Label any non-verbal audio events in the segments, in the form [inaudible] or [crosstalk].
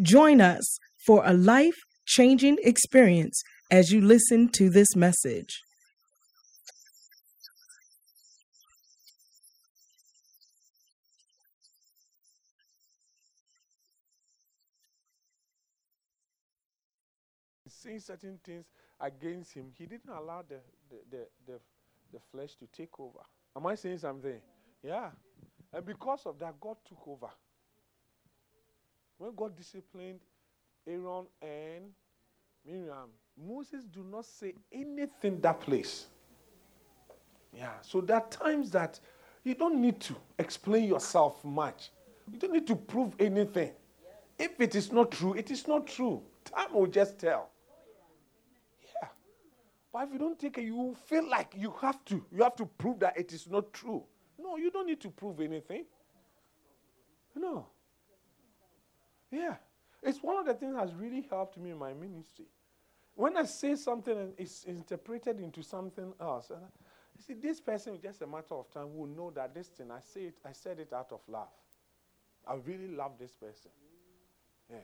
Join us for a life-changing experience as you listen to this message. saying certain things against him, he didn't allow the, the, the, the, the flesh to take over. Am I saying something? Yeah. And because of that, God took over. When God disciplined Aaron and Miriam, Moses do not say anything that place. Yeah. So there are times that you don't need to explain yourself much. You don't need to prove anything. If it is not true, it is not true. Time will just tell. Yeah. But if you don't take it, you feel like you have to. You have to prove that it is not true. No, you don't need to prove anything. No. Yeah. It's one of the things that has really helped me in my ministry. When I say something and it's interpreted into something else, and I, you see, this person, just a matter of time, will know that this thing, I, say it, I said it out of love. I really love this person. Yeah.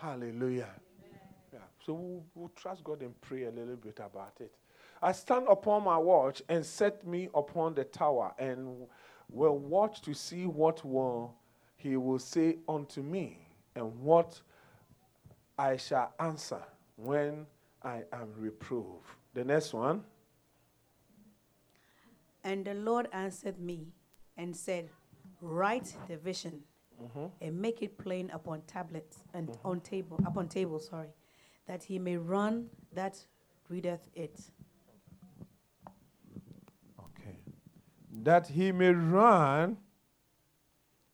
Hallelujah. Yeah. So we'll, we'll trust God and pray a little bit about it. I stand upon my watch and set me upon the tower and will watch to see what will he will say unto me and what I shall answer when I am reproved. The next one. And the Lord answered me and said, Write the vision mm-hmm. and make it plain upon tablets and mm-hmm. on table upon table, sorry, that he may run that readeth it. That he may run,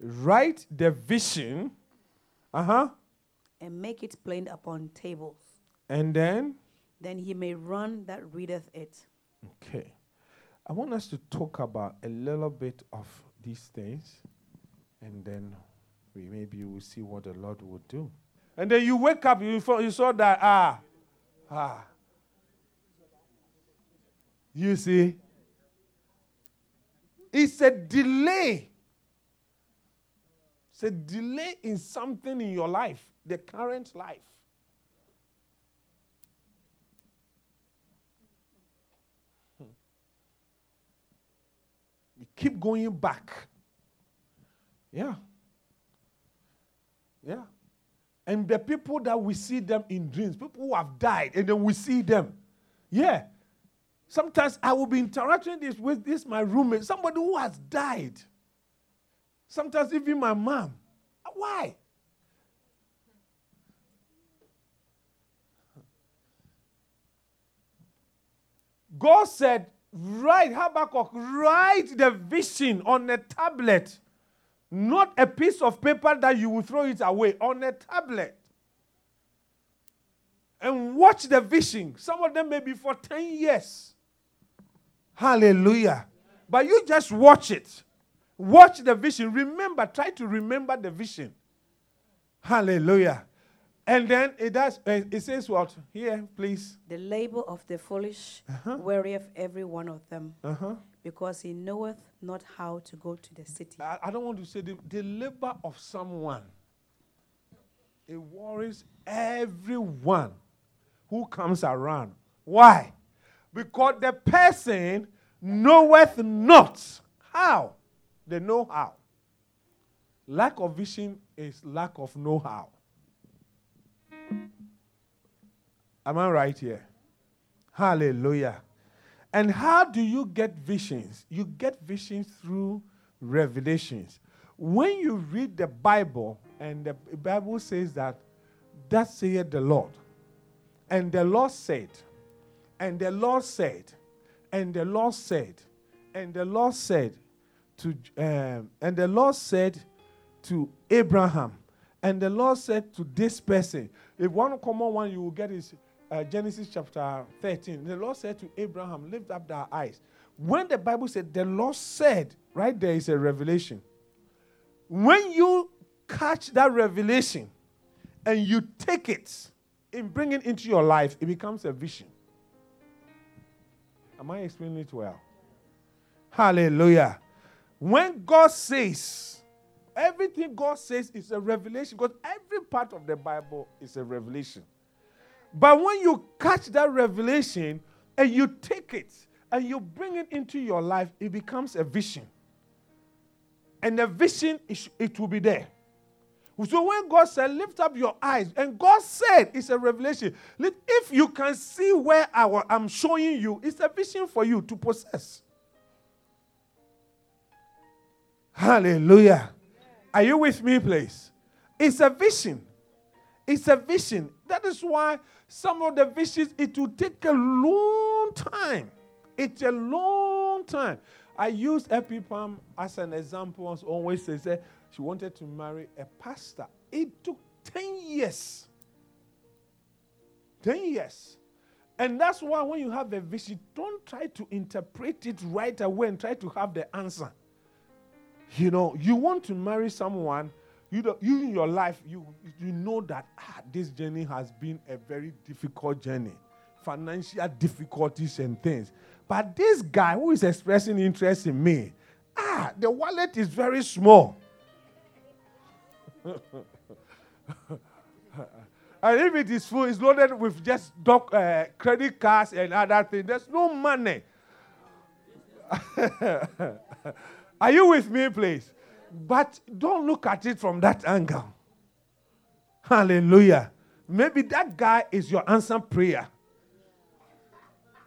write the vision, uh huh, And make it plain upon tables. and then, Then he may run that readeth it. okay. I want us to talk about a little bit of these things, and then we maybe will see what the Lord will do. And then you wake up, you, fo- you saw that, ah, ah. You see? It's a delay. It's a delay in something in your life, the current life. Hmm. You keep going back. Yeah. Yeah. And the people that we see them in dreams, people who have died, and then we see them. Yeah. Sometimes I will be interacting this with this my roommate, somebody who has died. Sometimes even my mom. Why? God said, write Habakkuk, write the vision on a tablet, not a piece of paper that you will throw it away, on a tablet. And watch the vision. Some of them may be for 10 years. Hallelujah. But you just watch it. Watch the vision. Remember, try to remember the vision. Hallelujah. And then it does uh, it says what? Here, please. The labor of the foolish Uh-huh. wearieth every one of them, Uh-huh. because he knoweth not how to go to the city. I, I don't want to say the, the labor of someone. It worries everyone who comes around. Why? Because the person knoweth not how. They know how. Lack of vision is lack of know how. Am I right here? Hallelujah. And how do you get visions? You get visions through revelations. When you read the Bible, and the Bible says that, that saith the Lord. And the Lord said, and the Lord said, and the Lord said, and the Lord said to, um, and the Lord said to Abraham, and the Lord said to this person, if one common one you will get is uh, Genesis chapter 13. The Lord said to Abraham, Lift up thy eyes. When the Bible said, the Lord said, right there is a revelation. When you catch that revelation and you take it and bring it into your life, it becomes a vision. Am I explaining it well? Hallelujah. When God says, everything God says is a revelation, because every part of the Bible is a revelation. But when you catch that revelation and you take it and you bring it into your life, it becomes a vision. And the vision, it will be there. So when God said, lift up your eyes, and God said, it's a revelation. If you can see where I, am showing you, it's a vision for you to possess. Hallelujah. Are you with me, please? It's a vision. It's a vision. That is why some of the visions, it will take a long time. It's a long time. I use Epipam as an example. Always, they say she wanted to marry a pastor. It took 10 years. 10 years. And that's why when you have a vision, don't try to interpret it right away and try to have the answer. You know, you want to marry someone, you, know, you in your life, you, you know that ah, this journey has been a very difficult journey, financial difficulties and things. But this guy who is expressing interest in me, ah, the wallet is very small. [laughs] and if it is full, it's loaded with just doc, uh, credit cards and other things. There's no money. [laughs] Are you with me, please? But don't look at it from that angle. Hallelujah. Maybe that guy is your answer prayer.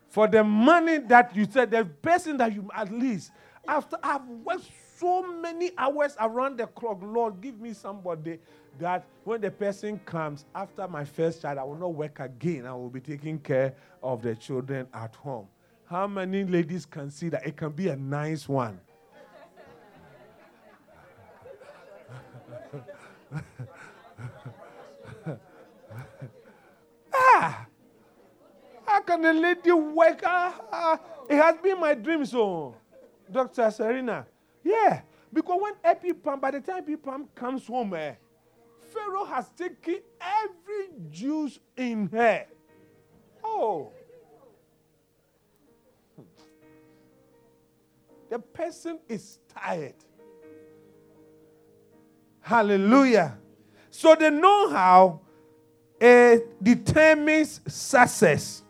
For the money that you said, the person that you at least, after I've worked so many hours around the clock, Lord, give me somebody that when the person comes after my first child, I will not work again. I will be taking care of the children at home. How many ladies can see that it can be a nice one? [laughs] ah! How can a lady work? Ah, ah, it has been my dream, so, Dr. Serena. Yeah, because when Epipam, by the time Epipam comes home, eh, Pharaoh has taken every juice in her. Oh. The person is tired. Hallelujah. So the know how uh, determines success.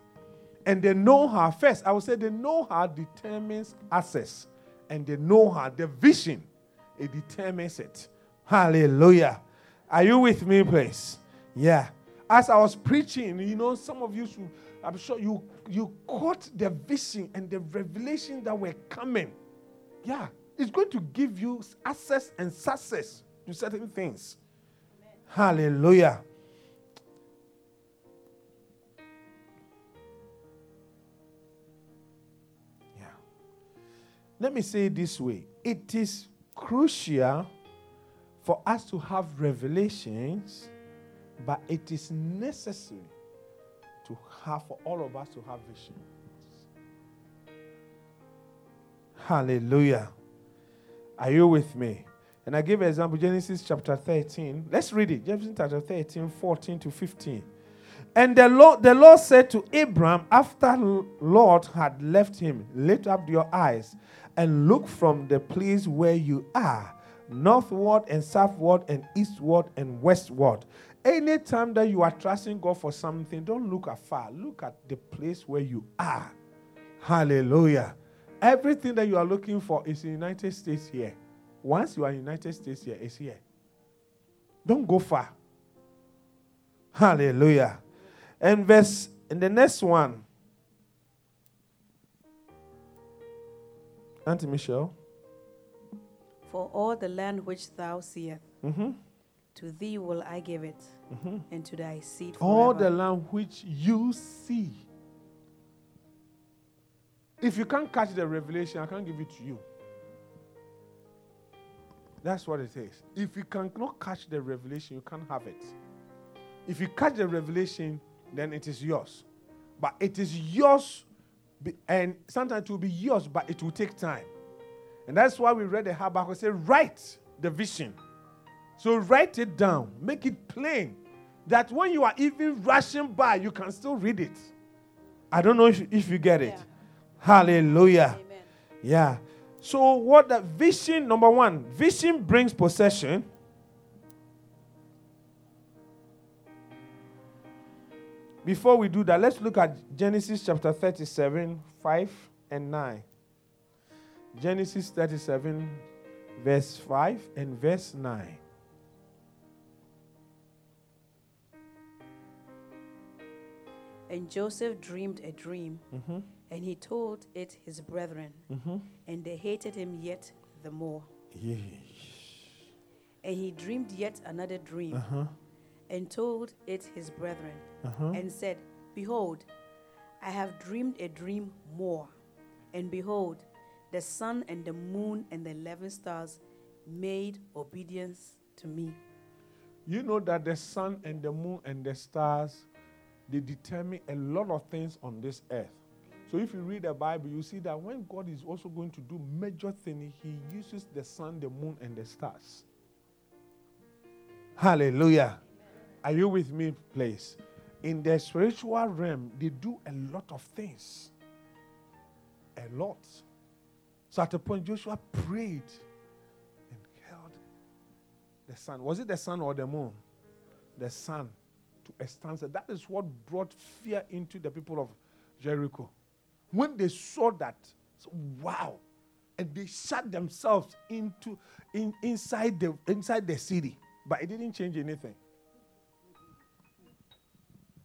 And the know how, first, I would say the know how determines access. And the know how, the vision, it determines it. Hallelujah. Are you with me, please? Yeah. As I was preaching, you know, some of you should, I'm sure you you caught the vision and the revelation that were coming. Yeah. It's going to give you access and success to certain things. Amen. Hallelujah. Let me say it this way it is crucial for us to have revelations, but it is necessary to have for all of us to have visions. Hallelujah. Are you with me? And I give an example Genesis chapter 13. Let's read it. Genesis chapter 13, 14 to 15. And the Lord, the Lord said to Abram, after Lord had left him, Lift up your eyes and look from the place where you are, northward and southward and eastward and westward. Anytime that you are trusting God for something, don't look afar. Look at the place where you are. Hallelujah. Everything that you are looking for is in the United States here. Once you are in United States here, it's here. Don't go far. Hallelujah. And verse in the next one. Auntie Michelle. For all the land which thou seest, mm-hmm. to thee will I give it, mm-hmm. and to thy seed forever. All the land which you see. If you can't catch the revelation, I can't give it to you. That's what it is. If you cannot catch the revelation, you can't have it. If you catch the revelation, then it is yours. But it is yours, and sometimes it will be yours, but it will take time. And that's why we read the Habakkuk say, write the vision. So write it down, make it plain, that when you are even rushing by, you can still read it. I don't know if, if you get it. Yeah. Hallelujah. Amen. Yeah. So, what the vision, number one, vision brings possession. Before we do that, let's look at Genesis chapter 37, 5 and 9. Genesis 37, verse 5 and verse 9. And Joseph dreamed a dream, mm-hmm. and he told it his brethren, mm-hmm. and they hated him yet the more. Yes. And he dreamed yet another dream, uh-huh. And told it his brethren, uh-huh. and said, Behold, I have dreamed a dream more, and behold, the sun and the moon and the eleven stars made obedience to me. You know that the sun and the moon and the stars they determine a lot of things on this earth. So if you read the Bible, you see that when God is also going to do major things, he uses the sun, the moon, and the stars. Hallelujah. Are you with me, please? In the spiritual realm, they do a lot of things. A lot. So at a point, Joshua prayed and held the sun. Was it the sun or the moon? The sun to a standstill. That is what brought fear into the people of Jericho. When they saw that, so, wow, and they shut themselves into in, inside the inside the city, but it didn't change anything.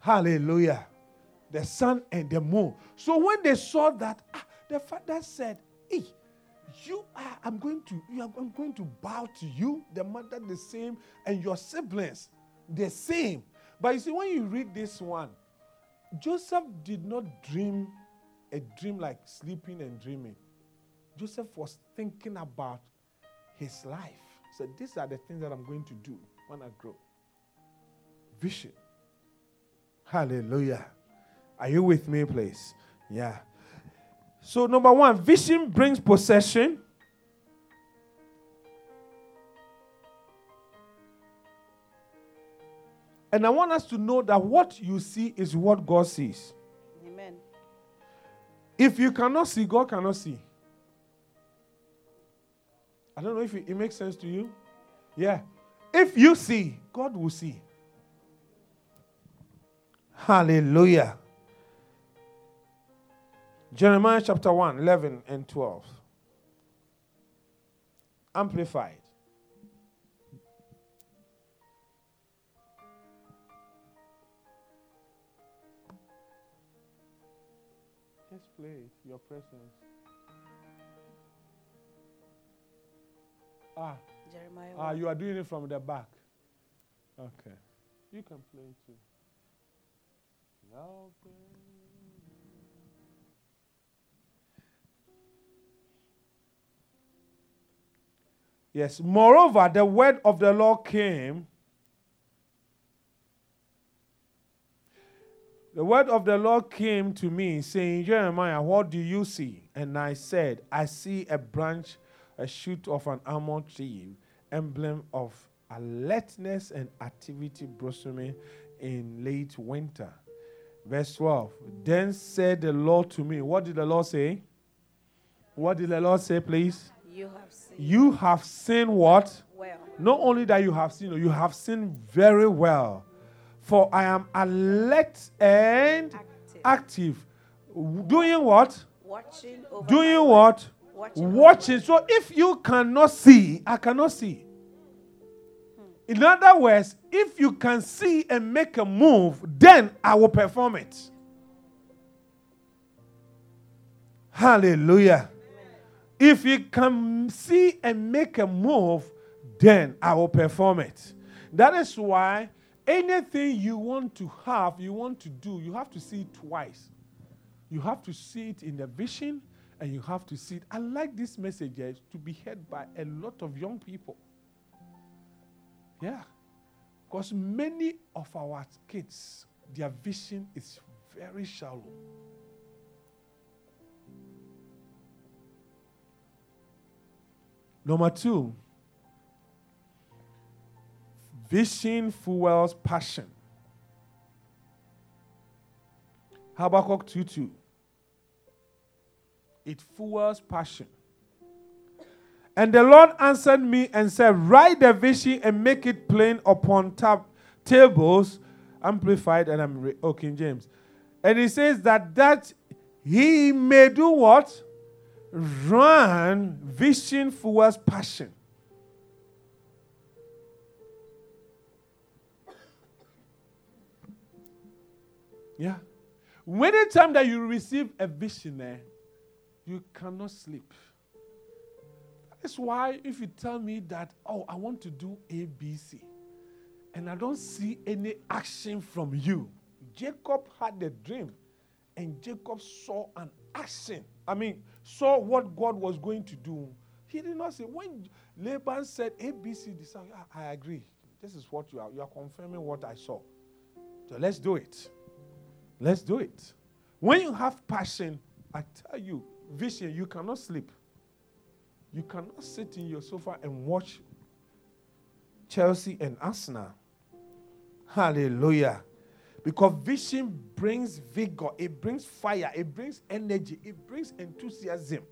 Hallelujah. The sun and the moon. So when they saw that, ah, the father said, Hey, you are, I'm going to, you are, I'm going to bow to you, the mother the same, and your siblings the same. But you see, when you read this one, Joseph did not dream a dream like sleeping and dreaming. Joseph was thinking about his life. So these are the things that I'm going to do when I grow. Vision. Hallelujah. Are you with me, please? Yeah. So, number one, vision brings possession. And I want us to know that what you see is what God sees. Amen. If you cannot see, God cannot see. I don't know if it, it makes sense to you. Yeah. If you see, God will see. Hallelujah. Jeremiah chapter 1, 11 and 12. Amplified. display your presence. Ah, Jeremiah. Ah, you are doing it from the back. Okay. You can play it too. Yes. Moreover, the word of the Lord came The word of the Lord came to me, saying, Jeremiah, what do you see? And I said, I see a branch, a shoot of an almond tree, emblem of alertness and activity blossoming in late winter. Verse 12. Then said the Lord to me, What did the Lord say? What did the Lord say, please? You have seen. You have seen what? Well. Not only that you have seen, you have seen very well. For I am alert and active. active. Doing what? Watching. Doing what? Watching. Watching. So if you cannot see, I cannot see. In other words, if you can see and make a move, then I will perform it. Hallelujah. If you can see and make a move, then I will perform it. That is why Anything you want to have, you want to do, you have to see it twice. You have to see it in the vision and you have to see it. I like this message eh, to be heard by a lot of young people. Yeah. Because many of our kids, their vision is very shallow. Number two, vision fuels passion. Habakkuk 2 2. It fuels passion. And the Lord answered me and said, Write the vision and make it plain upon tab- tables, amplified, and I'm re- oh, King James. And he says that that he may do what? Run vision fuels passion. Yeah. When the time that you receive a vision, eh, you cannot sleep. That's why if you tell me that, oh, I want to do ABC, and I don't see any action from you. Jacob had a dream, and Jacob saw an action. I mean, saw what God was going to do. He did not say, when Laban said ABC, I agree. This is what you are. You are confirming what I saw. So let's do it. Let's do it. When you have passion, I tell you, vision, you cannot sleep. You cannot sit in your sofa and watch Chelsea and Arsenal. Hallelujah. Because vision brings vigor, it brings fire, it brings energy, it brings enthusiasm.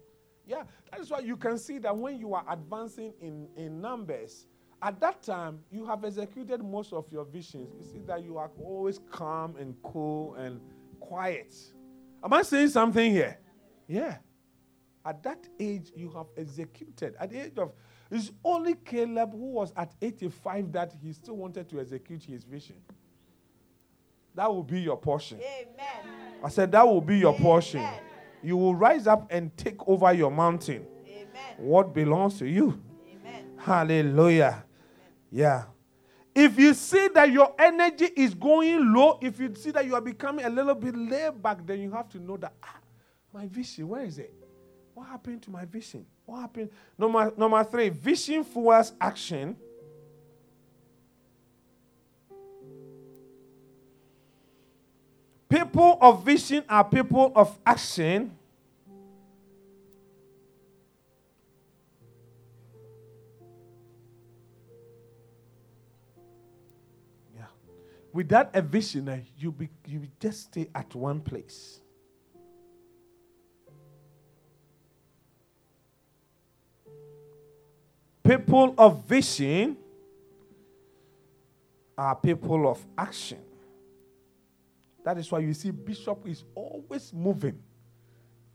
Yeah, that is why you can see that when you are advancing in, in numbers, at that time, you have executed most of your visions. You see that you are always calm and cool and quiet. Am I saying something here? Yeah. At that age, you have executed. At the age of, it's only Caleb who was at 85 that he still wanted to execute his vision. That will be your portion. Amen. I said, that will be your Amen. portion. You will rise up and take over your mountain. Amen. What belongs to you? Amen. Hallelujah. Yeah. If you see that your energy is going low, if you see that you are becoming a little bit laid back, then you have to know that ah, my vision, where is it? What happened to my vision? What happened? Number, number three, vision fuels action. People of vision are people of action. Yeah. Without a vision, eh, you, be, you just stay at one place. People of vision are people of action. That is why you see Bishop is always moving.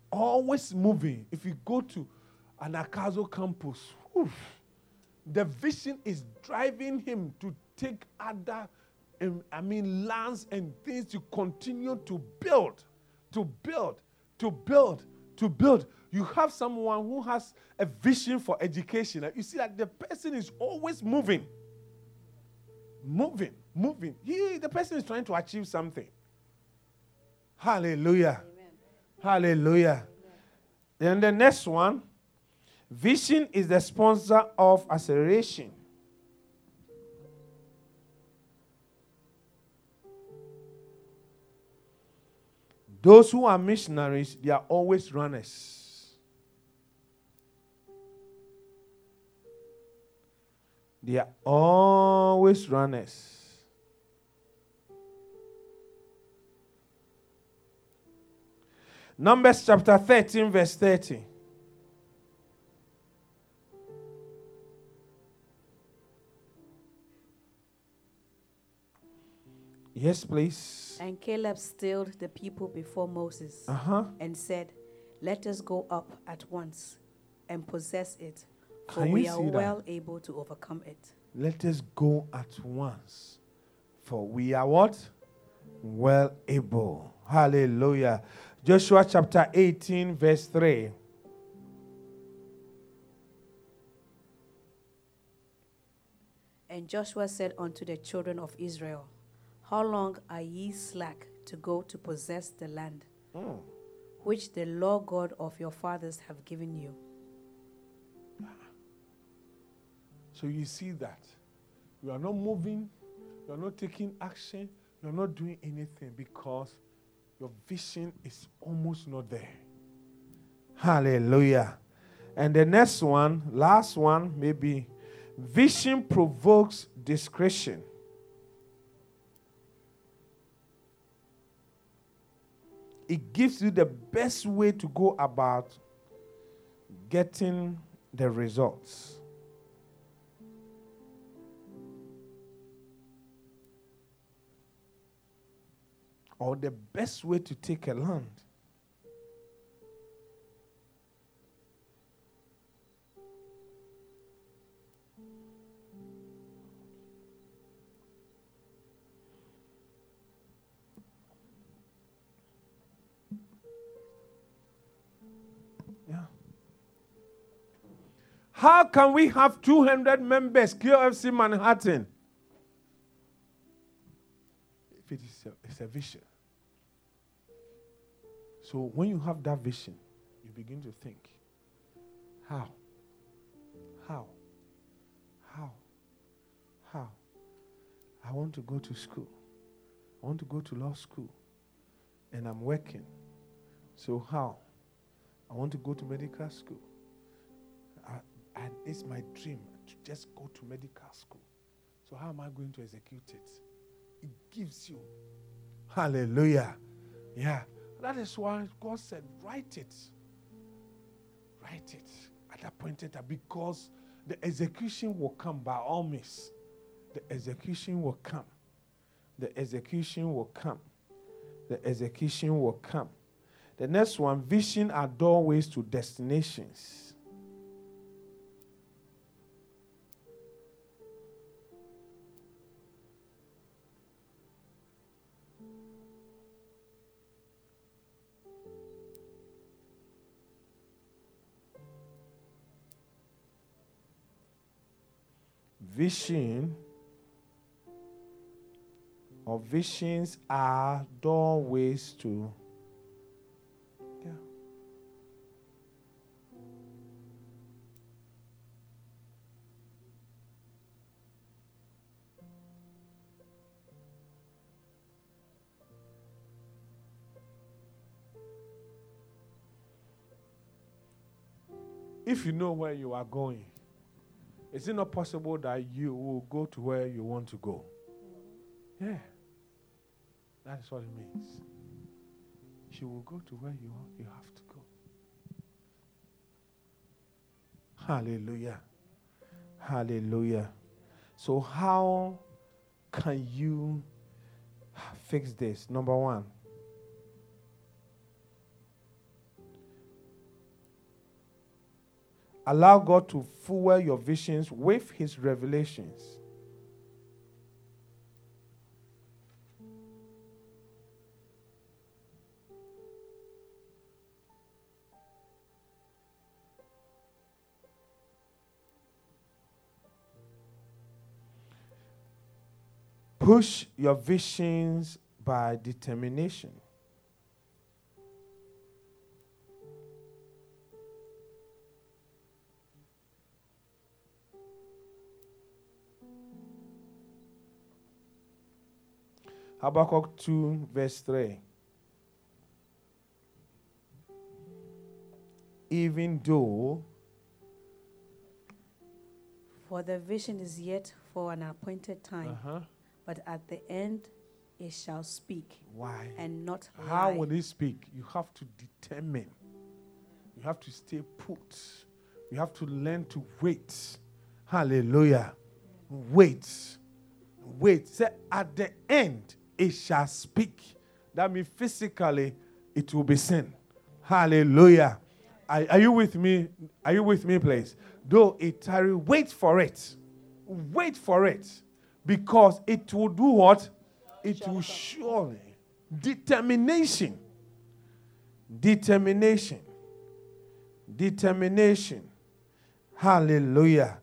Always moving. If you go to Anagkazo campus, oof, the vision is driving him to take other, um, I mean, lands and things to continue to build, to build, to build, to build you have someone who has a vision for education, you see that the person is always moving. Moving, moving. He, the person is trying to achieve something. Hallelujah. Amen. Hallelujah. Amen. And the next one vision is the sponsor of acceleration. Those who are missionaries, they are always runners. They are always runners. Numbers chapter 13, verse 30. Yes, please. And Caleb stilled the people before Moses uh-huh. and said, Let us go up at once and possess it for Can we are that? well able to overcome it. Let us go at once. For we are what? Well able. Hallelujah. Joshua chapter 18, verse 3. And Joshua said unto the children of Israel, How long are ye slack to go to possess the land, mm. which the Lord God of your fathers have given you? So you see that You are not moving, you are not taking action, you are not doing anything because your vision is almost not there. Hallelujah. And the next one, last one, maybe vision provokes discretion. It gives you the best way to go about getting the results. Or the best way to take a land. How can we have 200 members, QFC Manhattan? If it is it's a vision. So when you have that vision, you begin to think, how? How? How? How? I want to go to school. I want to go to law school. And I'm working. So how? I want to go to medical school. And it's my dream to just go to medical school. So, how am I going to execute it? It gives you. Hallelujah. Yeah. That is why God said, write it. Write it at that point in time because the execution will come by all means. The execution will come. The execution will come. The execution will come. The next one vision are doorways to destinations. Vision or visions are doorways to yeah. If you know where you are going, is it not possible that you will go to where you want to go? Yeah. That is what it means. You will go to where you, you have to go. Hallelujah. Hallelujah. So, how can you fix this? Number one, Allow God to fuel your visions with His revelations. Push your visions by determination. Habakkuk 2, verse 3. Even though. For the vision is yet for an appointed time, uh-huh. but at the end it shall speak. Why? And not How lie. will it speak? You have to determine. You have to stay put. You have to learn to wait. Hallelujah. Wait. Wait. Say at the end it shall speak. That means physically it will be seen. Hallelujah. Are, are, you with me? Are you with me, please? Though it tarry, wait for it. Wait for it. Because it will do what? It will surely. Determination. Determination. Determination. Hallelujah.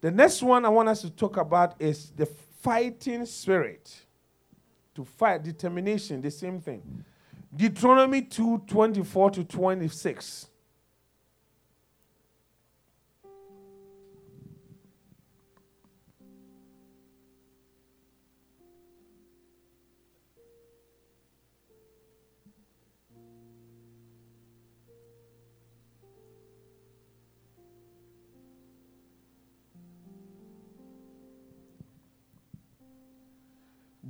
The next one I want us to talk about is the fighting spirit to fight, determination, the same thing. Deuteronomy 2 24 to 26.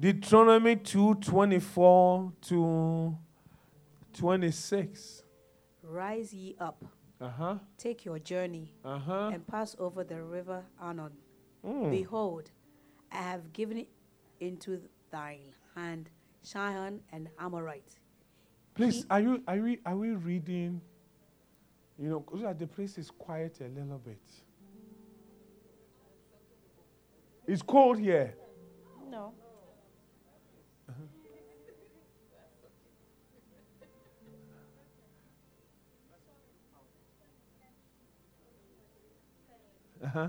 Deuteronomy 2 24 to 26. Rise ye up, Uh huh. take your journey, Uh huh. and pass over the river Arnon. Mm. Behold, I have given it into thine hand Sihon and Amorite. Please, are you are we are we reading? You know, so that the place is quiet a little bit. It's cold here. No. Uh huh.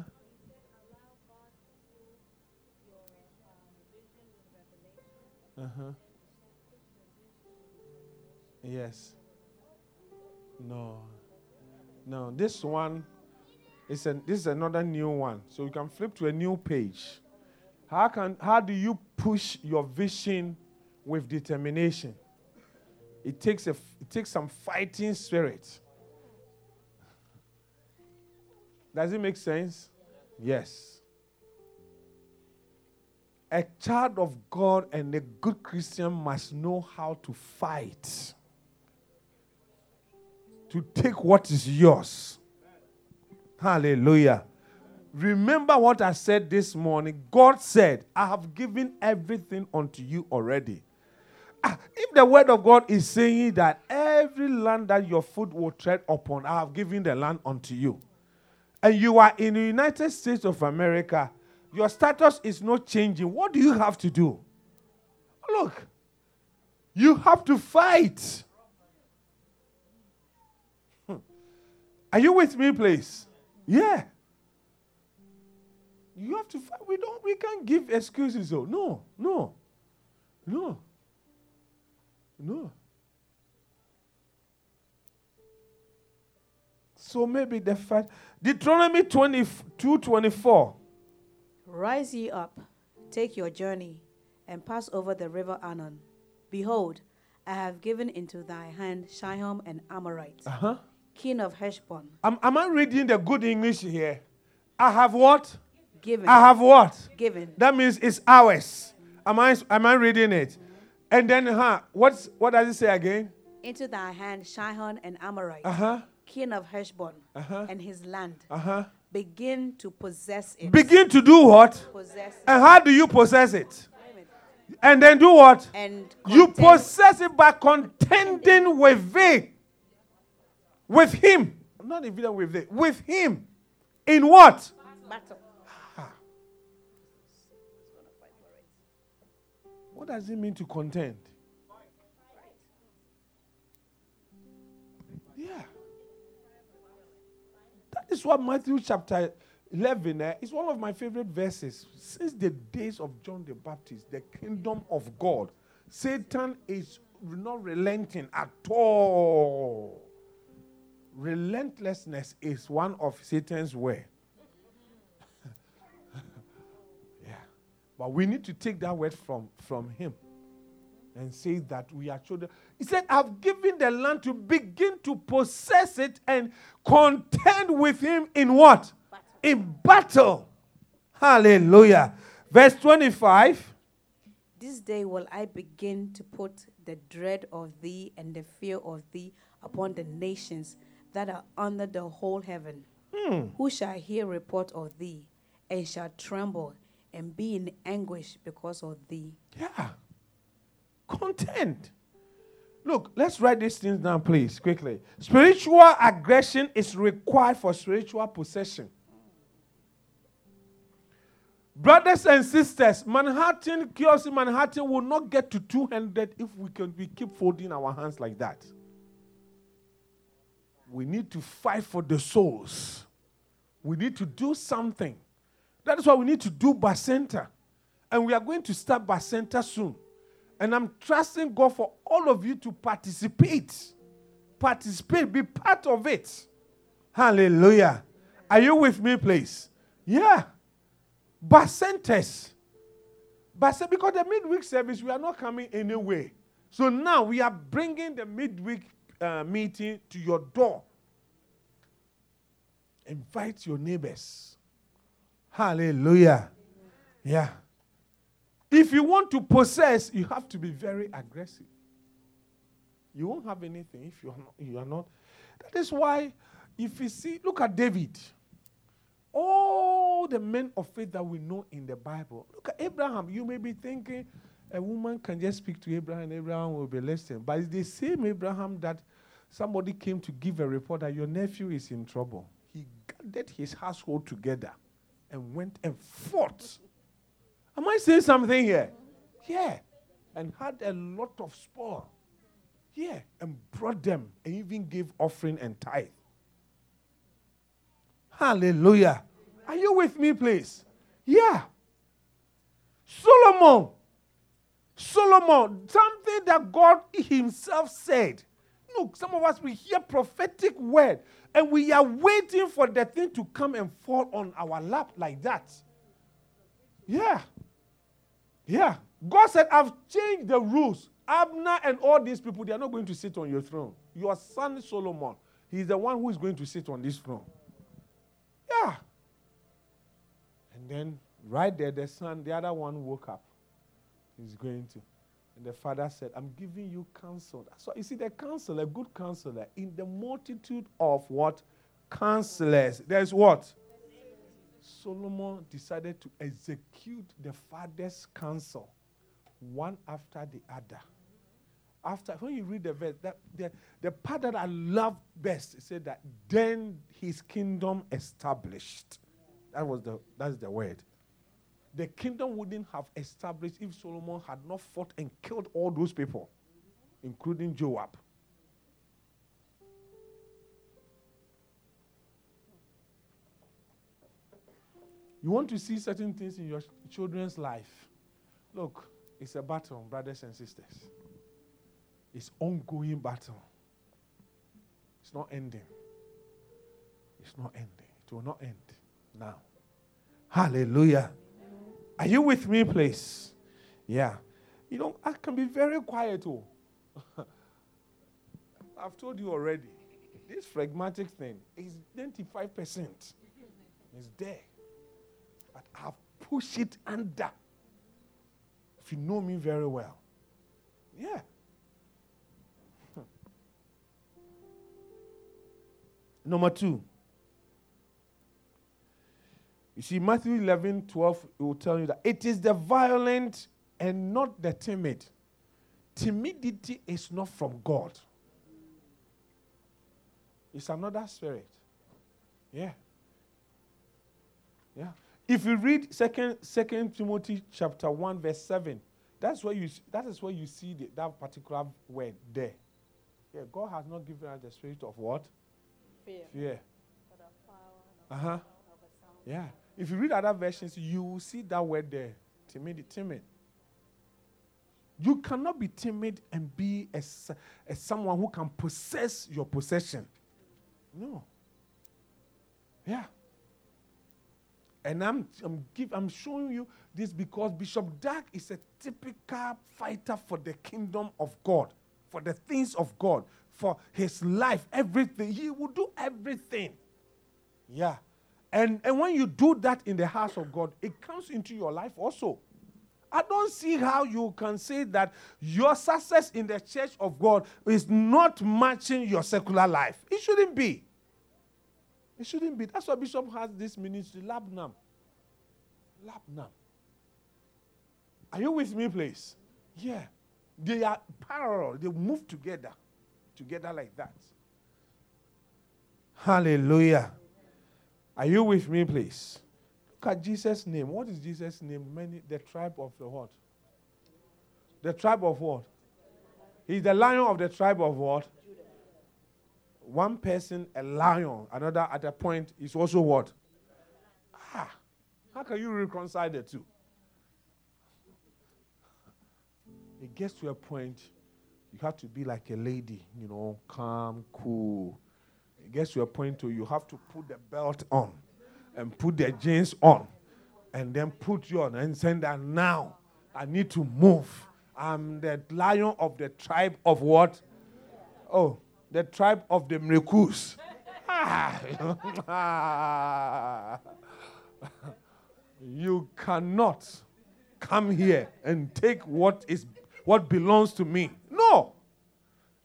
Uh huh. Yes. No. No. This one is an this is another new one. So you can flip to a new page. How can how do you push your vision with determination? It takes a it takes some fighting spirit. Does it make sense? Yes. A child of God and a good Christian must know how to fight, to take what is yours. Hallelujah. Remember what I said this morning. God said, I have given everything unto you already. Ah, if the word of God is saying that every land that your foot will tread upon, I have given the land unto you and you are in the United States of America, your status is not changing. What do you have to do? Look, you have to fight. Hmm. Are you with me, please? Yeah. You have to fight. We don't. We can't give excuses. Though. No, no, no, no. So maybe the fact Deuteronomy 22 24. Rise ye up, take your journey, and pass over the river Arnon. Behold, I have given into thy hand Sihon and Amorite, Uh-huh. king of Heshbon. Am, am I reading the good English here? I have what? Given. I have what? given. That means it's ours. Am I am I reading it? And then huh, what's what does it say again? Into thy hand Sihon and Amorite, Uh-huh. King of Heshbon, Uh-huh. and his land. Uh-huh. Begin to possess it. Begin to do what? possess it. And how do you possess it? And then do what? And You possess it by contending with it. With him. Not even with it. With him. In what? battle. What does it mean to contend? That is what Matthew chapter 11 eh, is one of my favorite verses. Since the days of John the Baptist, the kingdom of God, Satan is not relenting at all. Relentlessness is one of Satan's way. [laughs] yeah. But we need to take that word from, from him and say that we are children. He said, I've given the land to begin to possess it and contend with him in what? In battle. Hallelujah. Verse 25. This day will I begin to put the dread of thee and the fear of thee upon the nations that are under the whole heaven. Hmm. Who shall hear report of thee and shall tremble and be in anguish because of thee? Yeah. Contend. Look, let's write these things down, please, quickly. Spiritual aggression is required for spiritual possession. Brothers and sisters, Manhattan, QLC Manhattan will not get to 200 if we can we keep folding our hands like that. We need to fight for the souls. We need to do something. That is why we need to do Bacenta. And we are going to start Bacenta soon. And I'm trusting God for all of you to participate. Participate, be part of it. Hallelujah. Are you with me, please? Yeah. Bacentas. Bacent, because the midweek service, we are not coming anyway. So now we are bringing the midweek uh, meeting to your door. Invite your neighbors. Hallelujah. Yeah. If you want to possess, you have to be very aggressive. You won't have anything if you are not. You are not. That is why, if you see, look at David. All the men of faith that we know in the Bible. Look at Abraham. You may be thinking a woman can just speak to Abraham and Abraham will be listening. But it's the same Abraham that somebody came to give a report that your nephew is in trouble. He gathered his household together and went and fought. Am I saying something here? Yeah. And had a lot of spoil. Yeah. And brought them and even gave offering and tithe. Hallelujah. Are you with me, please? Yeah. Solomon. Solomon, something that God Himself said. Look, some of us we hear prophetic word and we are waiting for the thing to come and fall on our lap like that. Yeah. Yeah. God said, I've changed the rules. Abner and all these people, they are not going to sit on your throne. Your son Solomon, he's the one who is going to sit on this throne. Yeah. And then right there, the son, the other one woke up. He's going to. And the father said, I'm giving you counsel. So you see, the counselor, a good counselor, in the multitude of what? Counselors. There's what? Solomon decided to execute the father's counsel one after the other. After when you read the verse, that the, the part that I love best it said that then his kingdom established. That was the that's the word. The kingdom wouldn't have established if Solomon had not fought and killed all those people, including Joab. You want to see certain things in your children's life. Look, it's a battle, brothers and sisters. It's ongoing battle. It's not ending. It's not ending. It will not end now. Hallelujah. Are you with me, please? Yeah. You know, I can be very quiet. Oh. [laughs] I've told you already. This phlegmatic thing is 95%. It's there. I've it under. If you know me very well. Yeah. [laughs] Number two. You see, Matthew 11, 12, it will tell you that it is the violent and not the timid. Timidity is not from God, it's another spirit. Yeah. Yeah. If you read second, second Timothy chapter 1, verse 7, that's where you that is where you see the, that particular word there. Yeah, God has not given us the spirit of what? Fear. Fear. Uh-huh. Yeah. If you read other versions, you will see that word there. Timid, timid. You cannot be timid and be a, a someone who can possess your possession. No. Yeah. And I'm I'm, give, I'm showing you this because Bishop Dag is a typical fighter for the kingdom of God, for the things of God, for his life, everything. He will do everything. Yeah. And, and when you do that in the house of God, it comes into your life also. I don't see how you can say that your success in the church of God is not matching your secular life. It shouldn't be. It shouldn't be. That's why Bishop has this ministry, Labnam. Labnam. Are you with me, please? Yeah. They are parallel. They move together. Together like that. Hallelujah. Are you with me, please? Look at Jesus' name. What is Jesus' name? Many the tribe of the what? The tribe of what? He's the lion of the tribe of what? One person, a lion. Another at a point is also what? Ah, how can you reconcile the two? It gets to a point you have to be like a lady, you know, calm, cool. It gets to a point where you have to put the belt on and put the jeans on and then put you on and say that now I need to move. I'm the lion of the tribe of what? Oh, the tribe of the Mrekus. Ah. [laughs] you cannot. come here and take what is what belongs to me. No.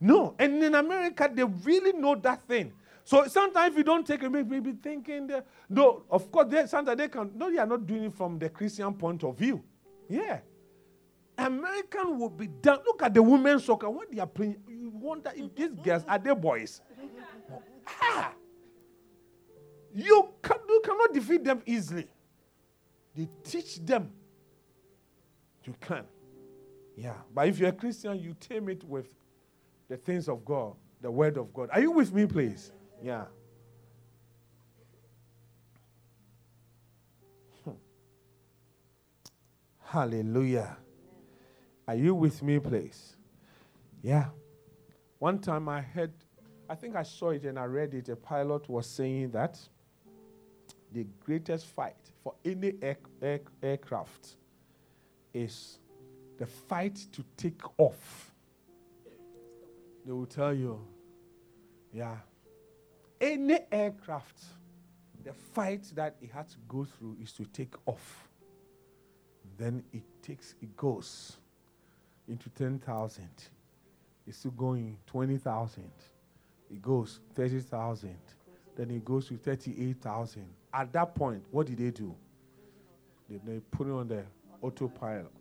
No. And in America, they really know that thing. So sometimes if you don't take it, maybe thinking that no, of course, they, sometimes they can no, they are not doing it from the Christian point of view. Yeah. American will be done. Look at the women's soccer when they are playing. Wonder if these girls are they boys. ah. You, can, you cannot defeat them easily. They teach them. You can. Yeah. But if you're a Christian, you tame it with the things of God, the word of God. Are you with me, please? Yeah. Hmm. Hallelujah. Are you with me, please? Yeah. One time I heard, I think I saw it and I read it. A pilot was saying that the greatest fight for any air, air, aircraft is the fight to take off. They will tell you, yeah, any aircraft, the fight that it has to go through is to take off. Then it takes, it goes into 10,000. It's still going 20,000. It goes 30,000. Then it goes to 38,000. At that point, what did they do? They, they put it on the autopilot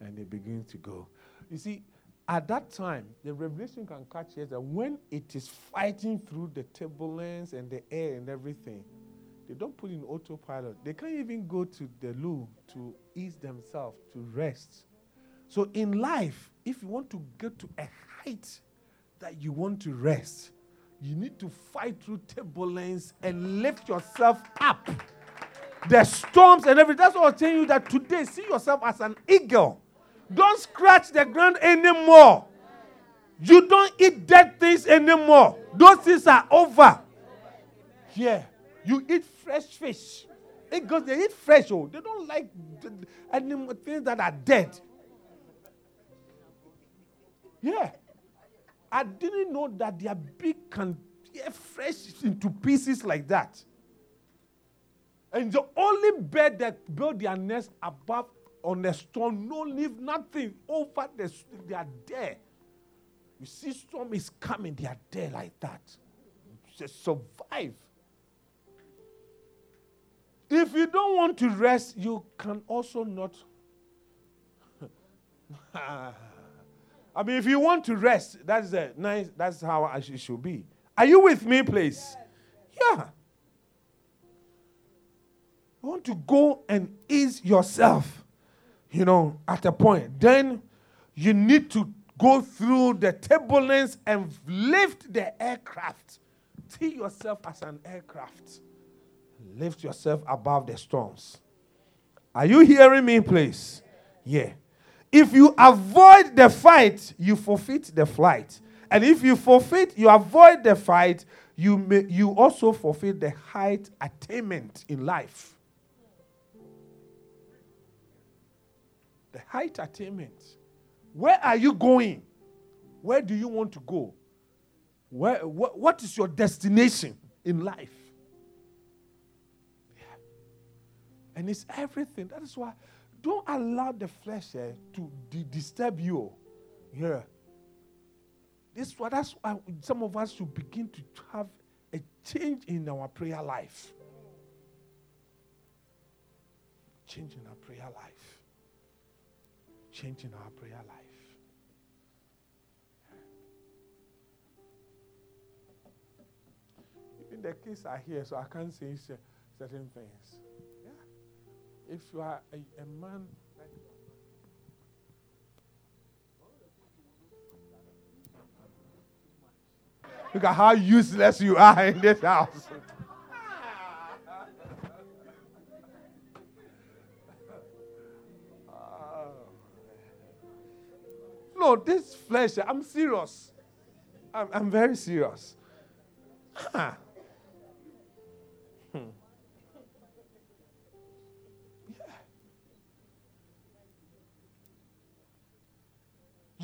and they begin to go. You see, at that time, the revelation can catch us that when it is fighting through the turbulence and the air and everything, they don't put in autopilot. They can't even go to the loo to ease themselves, to rest. So in life, if you want to get to a height that you want to rest, you need to fight through turbulence and lift yourself up. The storms and everything. That's what I'm telling you that today, see yourself as an eagle. Don't scratch the ground anymore. You don't eat dead things anymore. Those things are over. Yeah. You eat fresh fish. Because they eat fresh, oh. They don't like animal things that are dead. Yeah. I didn't know that their beak can fresh into pieces like that. And the only bird that build their nest above on the stone, no leave, nothing over the they are there. You see, storm is coming, they are there like that. They survive. If you don't want to rest, you can also not. [laughs] I mean, if you want to rest, that's a nice. That's how it should be. Are you with me, please? Yeah. You want to go and ease yourself, you know, at a point. Then you need to go through the turbulence and lift the aircraft. See yourself as an aircraft. Lift yourself above the storms. Are you hearing me, please? Yeah. If you avoid the fight, you forfeit the flight. And if you forfeit, you avoid the fight, you, may, you also forfeit the height attainment in life. The height attainment. Where are you going? Where do you want to go? Where, wh- what is your destination in life? Yeah. And it's everything. That is why don't allow the flesh eh, to disturb you. Yeah. This what that's why some of us should begin to have a change in our prayer life. Change in our prayer life. Change in our prayer life. Even the kids are here, so I can't say certain things. If you are a, a man Look at how useless you are in this house. [laughs] no, this flesh, I'm serious. I'm, I'm very serious.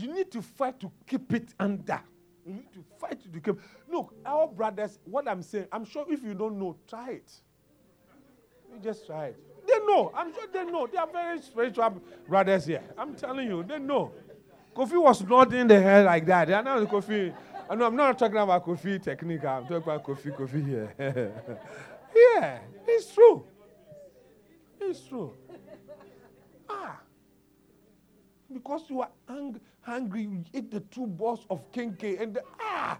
You need to fight to keep it under. You need to fight to keep. Look, our brothers, what I'm saying, I'm sure if you don't know, try it. You just try it. They know. I'm sure they know. They are very spiritual brothers here. I'm telling you, they know. Kofi was nodding the head like that. I know Kofi. I know I'm not talking about Kofi technique. I'm talking about Kofi Kofi here. [laughs] yeah, it's true. It's true. Ah. Because you are ang- hungry, you eat the two balls of kenkey and the, ah,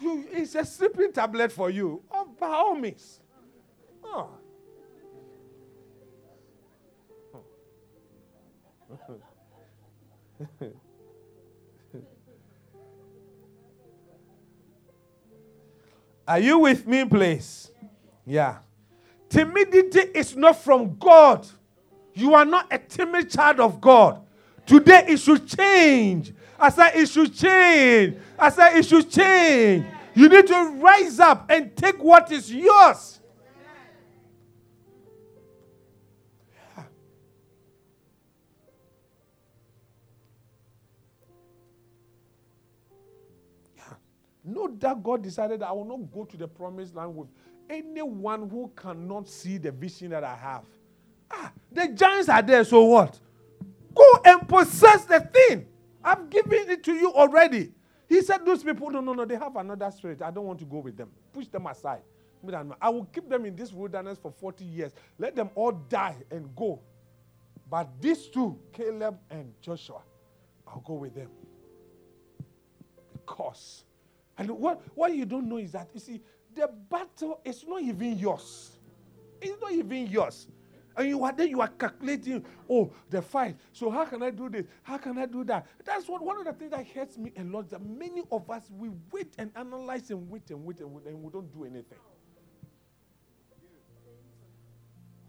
you, it's a sleeping tablet for you. Oh, by all means. Oh. [laughs] Are you with me, please? Yeah. Timidity is not from God. You are not a timid child of God. Today it should change. I said it should change. I said it should change. You need to rise up and take what is yours. Know that God decided I will not go to the promised land with anyone who cannot see the vision that I have. Ah, the giants are there, so what? Go and possess the thing. I've given it to you already. He said, Those people, no, no, no, they have another spirit. I don't want to go with them. Push them aside. I will keep them in this wilderness for 40 years. Let them all die and go. But these two, Caleb and Joshua, I'll go with them. Because and what, what you don't know is that, you see, the battle is not even yours. It's not even yours. And you are there, you are calculating, oh, the fight. So how can I do this? How can I do that? That's what one of the things that hurts me a lot. That many of us we wait and analyze and wait and wait and wait and we don't do anything.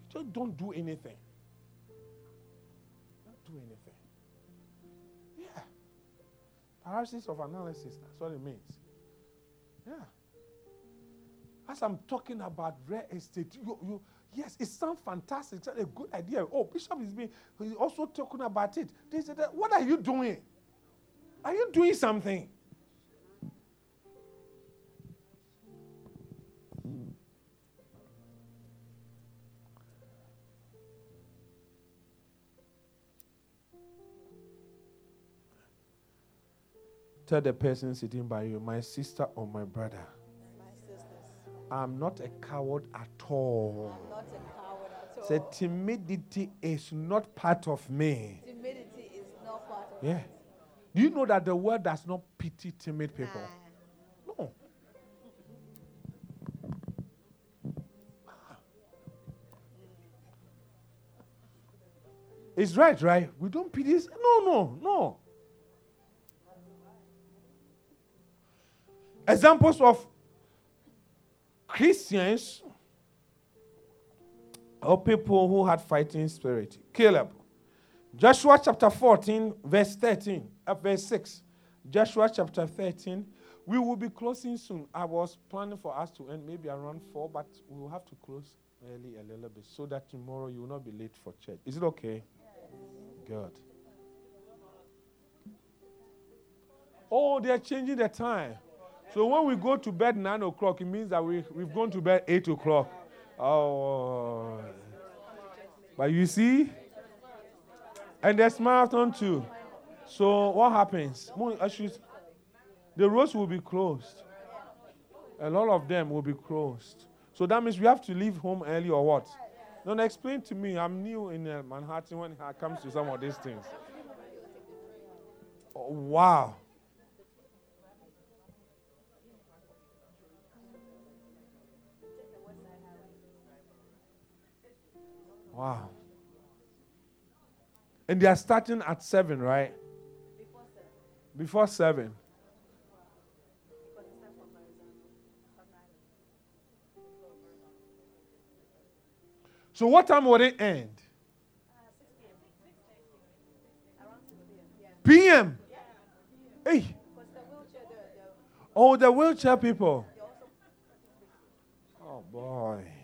We just don't do anything. Don't do anything. Yeah. Paralysis of analysis. That's what it means. Yeah. As I'm talking about real estate, you, you, yes, it sounds fantastic. It's a good idea. Oh, Bishop is being he's also talking about it. They said, What are you doing? Are you doing something? Tell the person sitting by you, my sister or my brother. I'm not a coward at all. I'm not a coward at all. Say timidity is not part of me. Timidity is not part of Yeah. me. Do you know that the world does not pity timid people? Nah. No. It's right, right? We don't pity. this. No, no, no. Examples of Christians or people who had fighting spirit. Caleb. Joshua chapter 14, verse 13, uh, verse 6. Joshua chapter 13. We will be closing soon. I was planning for us to end maybe around 4, but we will have to close early a little bit so that tomorrow you will not be late for church. Is it okay? Good. Oh, they're changing the time. So when we go to bed 9 o'clock, it means that we, we've gone to bed 8 o'clock. Oh. But you see, and there's marathon too. So what happens? The roads will be closed. A lot of them will be closed. So that means we have to leave home early or what? No, explain to me. I'm new in uh, Manhattan when it comes to some of these things. Oh, wow. Wow. And they are starting at 7, right? Before 7. So what time will it end? PM. Hey. Oh, the wheelchair people. Oh boy.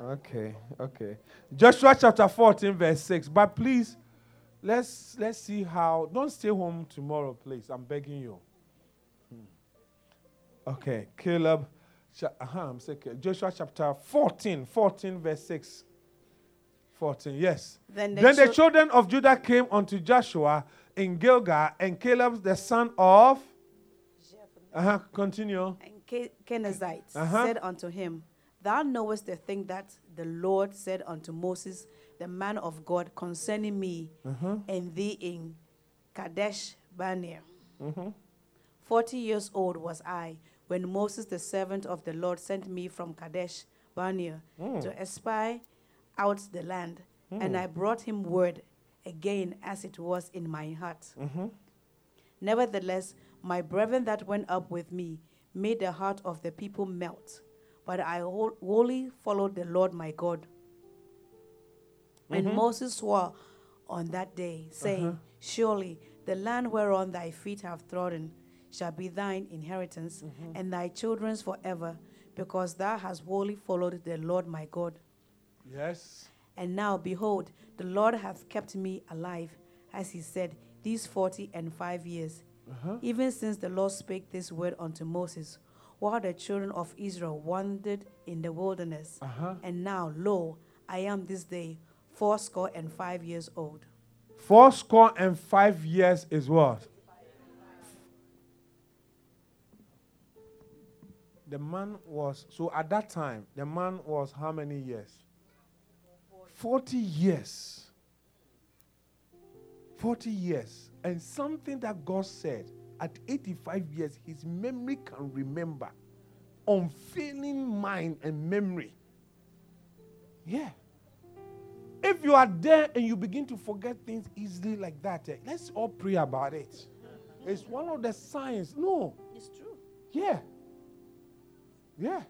Okay, okay. Joshua chapter 14, verse 6. But please, let's let's see how. Don't stay home tomorrow, please. I'm begging you. Hmm. Okay, Caleb uh-huh, I'm second. Joshua chapter 14, 14, verse 6. 14, yes. Then the, Then the chil- children of Judah came unto Joshua in Gilgal, and Caleb the son of. Uh-huh, continue. and Ke- Kenizzites Uh-huh. said unto him, Thou knowest the thing that the Lord said unto Moses, the man of God, concerning me Uh-huh. and thee in Kadesh Barnea. Mhm. Forty years old was I when Moses, the servant of the Lord, sent me from Kadesh Barnea Mm. to espy out the land, and I brought him word again as it was in my heart. Mhm. Nevertheless, my brethren that went up with me made the heart of the people melt, but I wholly followed the Lord my God. And mm-hmm. Moses swore on that day, uh-huh. saying, Surely the land whereon thy feet have trodden shall be thine inheritance, mm-hmm. and thy children's forever, because thou hast wholly followed the Lord my God. Yes. And now, behold, the Lord hath kept me alive, as he said, these forty and five years, Uh-huh. even since the Lord spake this word unto Moses, while the children of Israel wandered in the wilderness. Uh-huh. And now, lo, I am this day fourscore and five years old. Fourscore and five years is what? The man was, so at that time, the man was how many years? 40 years. 40 years. And something that God said at 85 years, his memory can remember. Unfailing mind and memory. Yeah. If you are there and you begin to forget things easily like that, eh, let's all pray about it. It's one of the signs. No. It's true. Yeah. Yeah.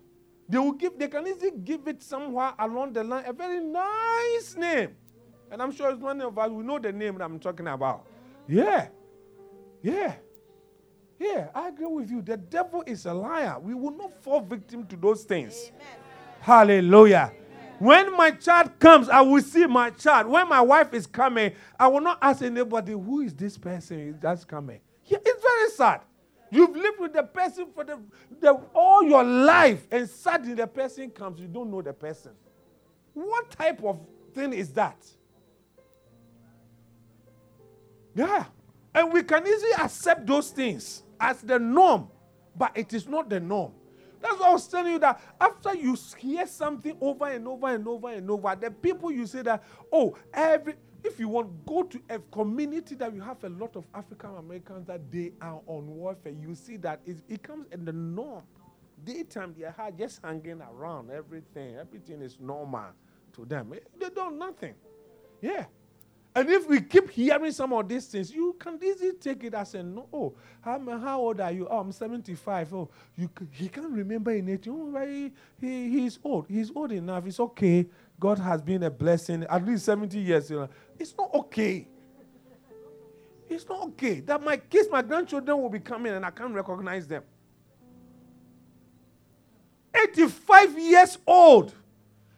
They will give, they can easily give it somewhere along the line a very nice name. And I'm sure it's one of us, we know the name that I'm talking about. Yeah. Yeah. Yeah, I agree with you. The devil is a liar. We will not fall victim to those things. Hallelujah. When my child comes, I will see my child. When my wife is coming, I will not ask anybody, who is this person that's coming? Yeah, it's very sad. You've lived with the person for the, the, all your life, and suddenly the person comes, you don't know the person. What type of thing is that? Yeah. And we can easily accept those things as the norm, but it is not the norm. That's why I was telling you that after you hear something over and over and over and over, the people you say that, oh, every if you want go to a community that you have a lot of African Americans that they are on warfare, you see that it, comes in the norm. Daytime they are just hanging around, everything, everything is normal to them. They don't nothing. Yeah. And if we keep hearing some of these things, you can easily take it as a no. Oh, how, how old are you? Oh, I'm 75. Oh, you, he can't remember anything. Oh, he, he, he's old. He's old enough. It's okay. God has been a blessing. At least 70 years. You know. It's not okay. It's not okay that my kids, my grandchildren will be coming and I can't recognize them. 85 years old.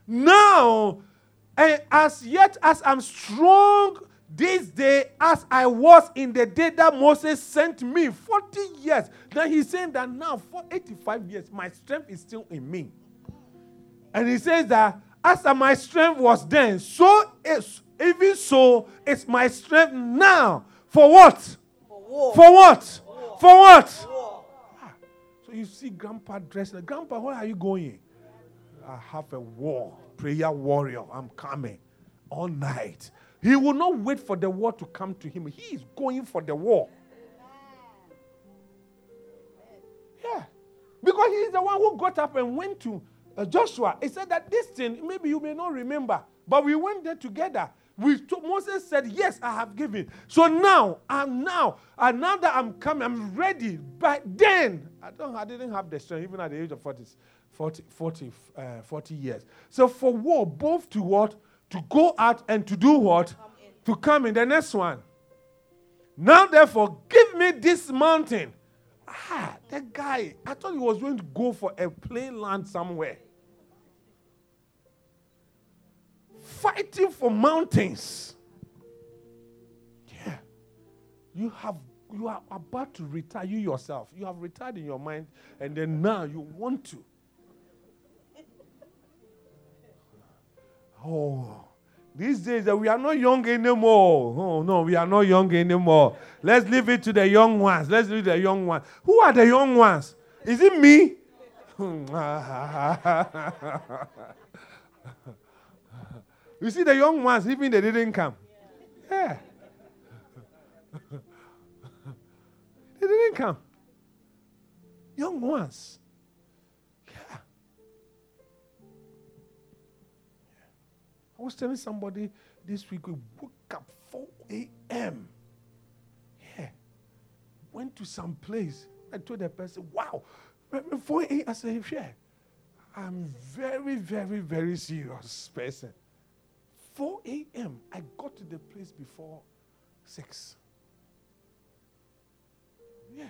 Now, and as yet as I'm strong this day as I was in the day that Moses sent me, 40 years. Then he's saying that now, for 85 years, my strength is still in me. And he says that as my strength was then, so is even so is my strength now. For what? For what? For what? Ah, So you see grandpa dressed. Grandpa, where are you going? I have a war, prayer warrior. I'm coming all night. He will not wait for the war to come to him. He is going for the war. Yeah. Because he is the one who got up and went to uh, Joshua. He said that this thing, maybe you may not remember, but we went there together. We to- Moses said, Yes, I have given. So now, and now, and now that I'm coming, I'm ready. But then, I don't I didn't have the strength, even at the age of 40, 40, 40, uh, 40 years. So for war, both to what? To go out and to do what? To come in. The next one. Now, therefore, give me this mountain. Ah, that guy, I thought he was going to go for a plain land somewhere. Fighting for mountains. Yeah. You have you are about to retire, you yourself. You have retired in your mind, and then now you want to Oh, these days uh, we are not young anymore. Oh no, we are not young anymore. Let's leave it to the young ones. Let's leave the young ones. Who are the young ones? Is it me? [laughs] you see the young ones, even they didn't come. Yeah. [laughs] they didn't come. Young ones. I was telling somebody this week we woke up 4 a.m. Yeah. Went to some place. I told the person, wow, 4 a.m. I said, yeah. I'm very, very, very serious person. 4 a.m. I got to the place before 6. Yeah.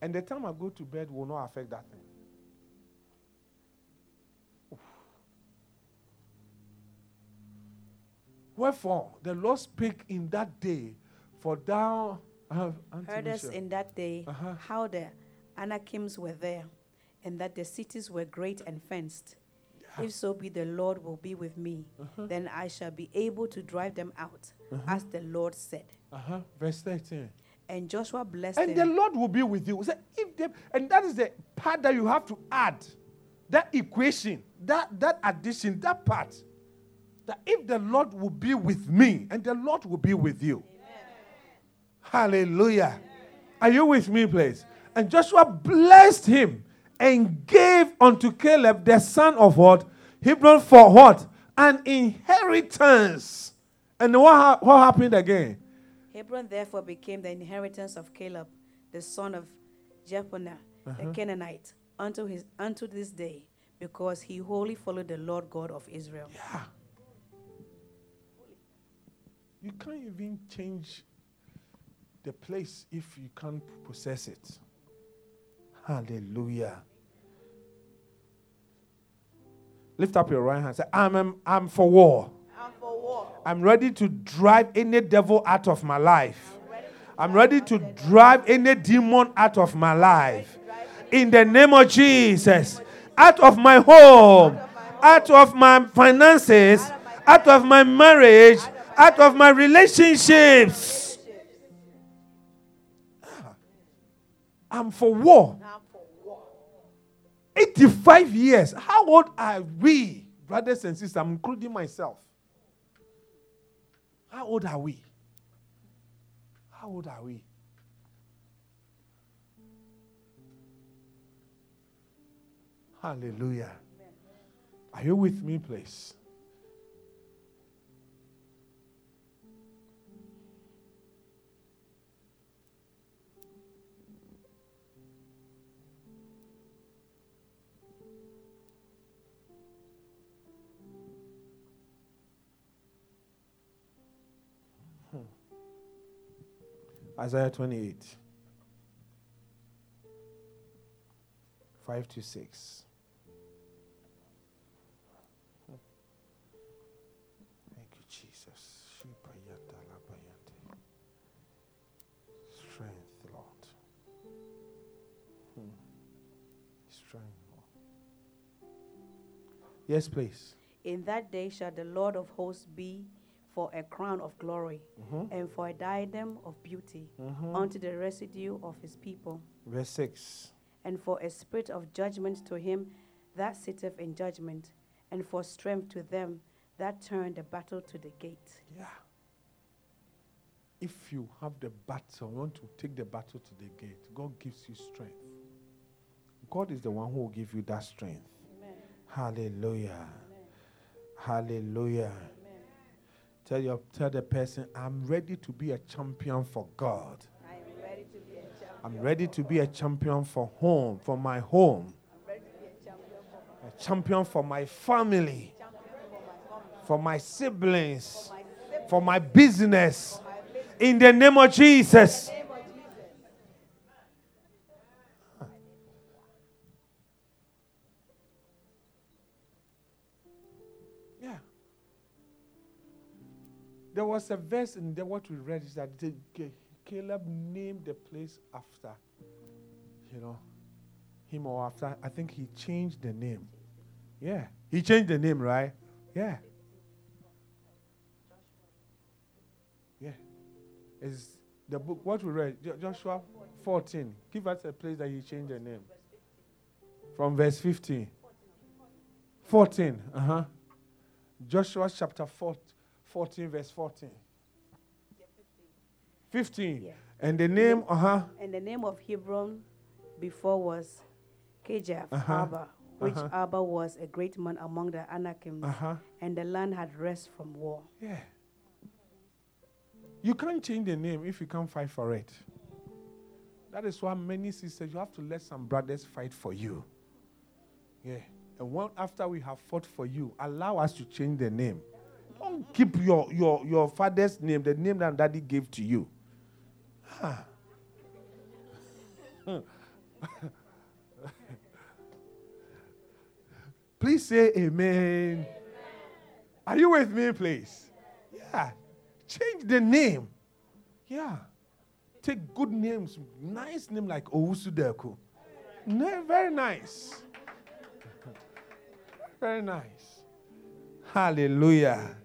And the time I go to bed will not affect that thing. Wherefore, the Lord spake in that day, for thou uh, heard us in that day uh-huh. how the Anakims were there, and that the cities were great and fenced. Yeah. If so be the Lord will be with me, uh-huh. then I shall be able to drive them out, uh-huh. as the Lord said. Uh-huh. Verse 13. And Joshua blessed and them. the Lord will be with you. So if they, and that is the part that you have to add. That equation, that, that addition, that part. That if the Lord will be with me, and the Lord will be with you. Amen. Hallelujah. Amen. Are you with me, please? And Joshua blessed him and gave unto Caleb the son of what? Hebron for what? An inheritance. And what, what happened again? Hebron therefore became the inheritance of Caleb, the son of Jephunneh, uh-huh. the Canaanite, unto, his, unto this day, because he wholly followed the Lord God of Israel. Yeah. You can't even change the place if you can't possess it. Hallelujah. Lift up your right hand. Say, I'm, I'm, I'm for war. I'm ready to drive any devil out of my life. I'm ready to drive any demon out of my life. In the name of Jesus. Out of my home, out of my finances, out of my marriage, out of my relationships. Ah, I'm for war. 85 years. How old are we, brothers and sisters? I'm including myself. How old are we? How old are we? Hallelujah. Are you with me, please? Isaiah 28. 5 to 6. Thank you, Jesus. Strength, Lord. Hmm. Strength, Lord. Yes, please. In that day shall the Lord of hosts be for a crown of glory mm-hmm. and for a diadem of beauty mm-hmm. unto the residue of his people. Verse 6. And for a spirit of judgment to him that sitteth in judgment, and for strength to them that turn the battle to the gate. Yeah. If you have the battle, want to take the battle to the gate, God gives you strength. God is the one who will give you that strength. Amen. Hallelujah. Amen. Hallelujah. Tell, your, tell the person, I'm ready to be a champion for God. I'm ready to be a champion, I'm ready to be a champion for home, for my home. A champion for my family, for my siblings, for my business. In the name of Jesus. Was a verse in there what we read is that Caleb named the place after, you know, him or after. I think he changed the name. Yeah. He changed the name, right? Yeah. Yeah. Is the book what we read? Joshua 14. Give us a place that he changed the name. From verse 15. 14. Uh huh. Joshua chapter 14, verse 14. 15. Yeah. And the name, uh huh. And the name of Hebron before was Kirjath uh-huh. Arba, which uh-huh. Arba was a great man among the Anakims, uh-huh. and the land had rest from war. Yeah. You can't change the name if you can't fight for it. That is why many sisters, you have to let some brothers fight for you. Yeah. And one after we have fought for you, allow us to change the name. Don't keep your, your, your father's name, the name that daddy gave to you. [laughs] Please say amen. amen. Are you with me, please? Yeah. Change the name. Yeah. Take good names. Nice name like Owusu Very nice. [laughs] Very nice. Hallelujah.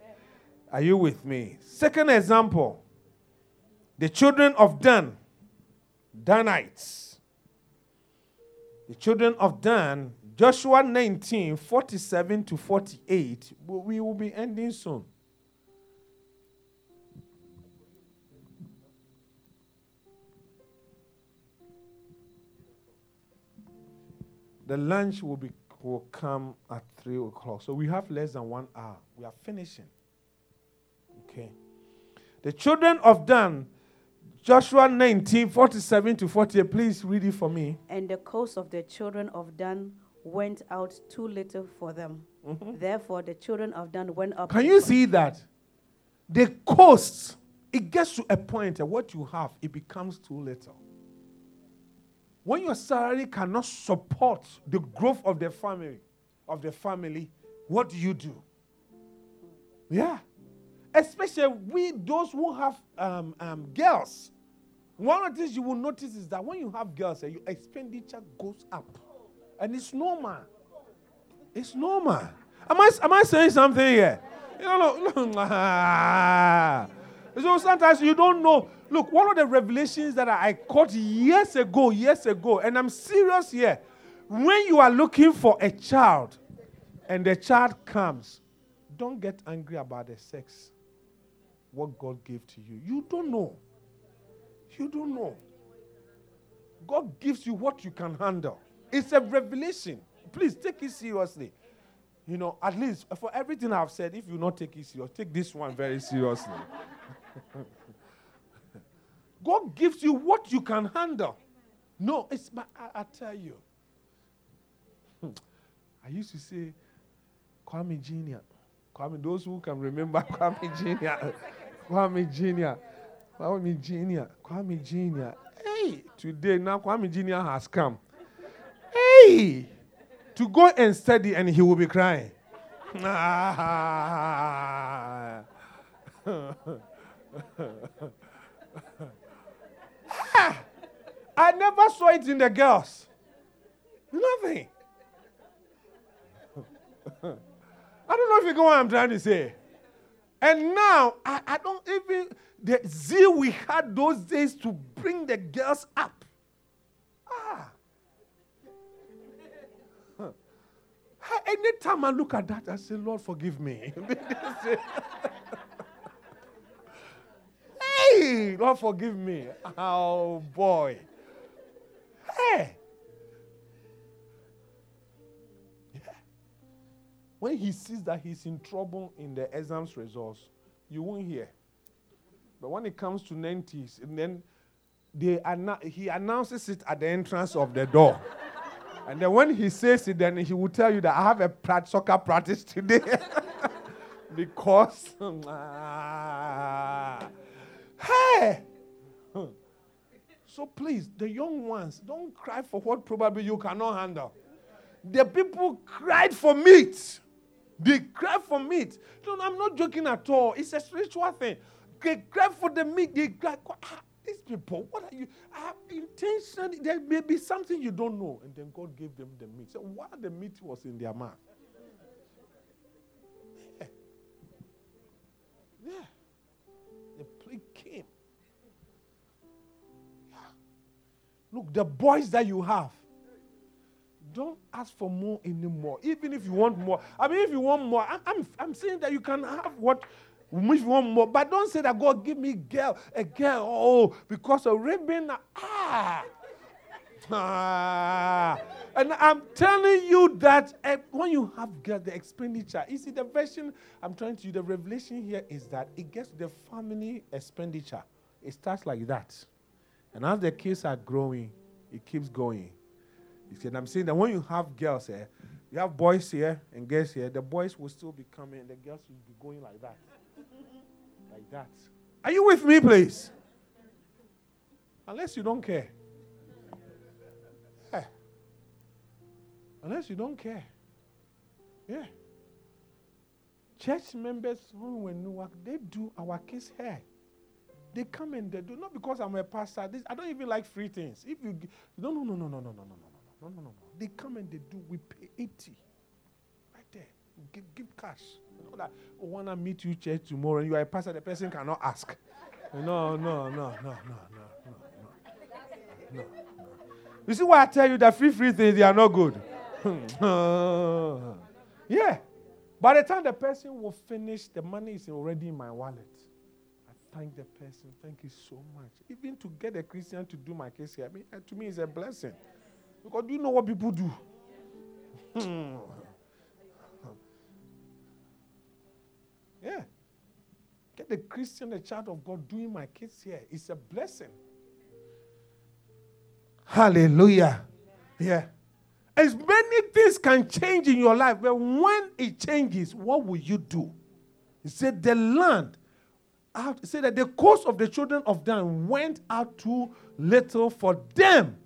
Are you with me? Second example the children of Dan, Danites. The children of Dan, Joshua 19, 47 to 48. We will be ending soon. The lunch will be will come at three o'clock. So we have less than one hour. We are finishing. Okay. The children of Dan, Joshua 19, 47 to 48. Please read it for me. And the coast of the children of Dan went out too little for them. Mm-hmm. Therefore, the children of Dan went up. Can you see that? The coast, it gets to a point that what you have, it becomes too little. When your salary cannot support the growth of the family, of the family, what do you do? Yeah. Especially we, those who have um, um, girls. One of the things you will notice is that when you have girls, uh, your expenditure goes up. And it's normal. It's normal. Am I, am I saying something here? You know, look, [laughs] so sometimes you don't know. Look, one of the revelations that I caught years ago, years ago, and I'm serious here. When you are looking for a child and the child comes, don't get angry about the sex, what God gave to you. You don't know. You don't know. God gives you what you can handle. It's a revelation. Please take it seriously. You know, at least for everything I've said, if you not take it seriously, take this one very seriously. [laughs] God gives you what you can handle. No, it's my, I, I tell you. [laughs] I used to say, Kwame Jr. Kwame, those who can remember [laughs] Kwame Jr. Kwame Jr. Kwame Jr. Kwame Jr. Hey, today now Kwame Jr. has come. Hey, to go and study and he will be crying. [laughs] Ah. [laughs] I never saw it in the girls. Nothing. [laughs] I don't know if you get what I'm trying to say. And now, I, I don't even, the zeal we had those days to bring the girls up. Ah. Anytime I look at that, I say, Lord, forgive me. [laughs] hey, Lord, forgive me. Oh, boy. Hey. When he sees that he's in trouble in the exams results, you won't hear. But when it comes to 90s, and then they he announces it at the entrance of the door. and then when he says it, then he will tell you that I have a soccer practice today. [laughs] because, [laughs] hey! So please, the young ones, don't cry for what probably you cannot handle. The people cried for meat. They crave for meat. No, I'm not joking at all. It's a spiritual thing. They crave for the meat. They cry. Ah, these people, what are you? Ah, intentionally, there may be something you don't know. And then God gave them the meat. So while the meat was in their mouth. Yeah. yeah. The plague came. Yeah. Look, the boys that you have, don't ask for more anymore. Even if you want more. I mean, if you want more, I, I'm, I'm saying that you can have what if you want more, but don't say that God give me girl, a girl, oh, because of ribbon. Ah. ah. And I'm telling you that uh, when you have girl, the expenditure, you see, the version I'm trying to, the revelation here is that it gets the family expenditure. It starts like that. And as the kids are growing, it keeps going. You see, I'm saying that when you have girls here, you have boys here and girls here, the boys will still be coming, and the girls will be going like that like that. Are you with me, please? Unless you don't care. Yeah. Unless you don't care. Yeah. Church members, when we Newark, they do our kids' hair. They come and they do not because I'm a pastor. This, I don't even like free things. If you no no no no no no no no no, no, no. They come and they do. We pay 80. Right there. Give, give cash. You know that oh, when I meet you church tomorrow and you are a pastor, the person cannot ask. No, no, no, no, no, no, no, no. no. You see why I tell you that free free things they are not good. [laughs] yeah. By the time the person will finish, the money is already in my wallet. I thank the person. Thank you so much. Even to get a Christian to do my case here, I mean, to me, it's a blessing. Yeah. Because do you know what people do? Hmm. Yeah. Get the Christian, the child of God doing my kids here. It's a blessing. Hallelujah. Yeah. As many things can change in your life, but when it changes, what will you do? He said, The land, out, said that the coast of the children of Dan went out too little for them.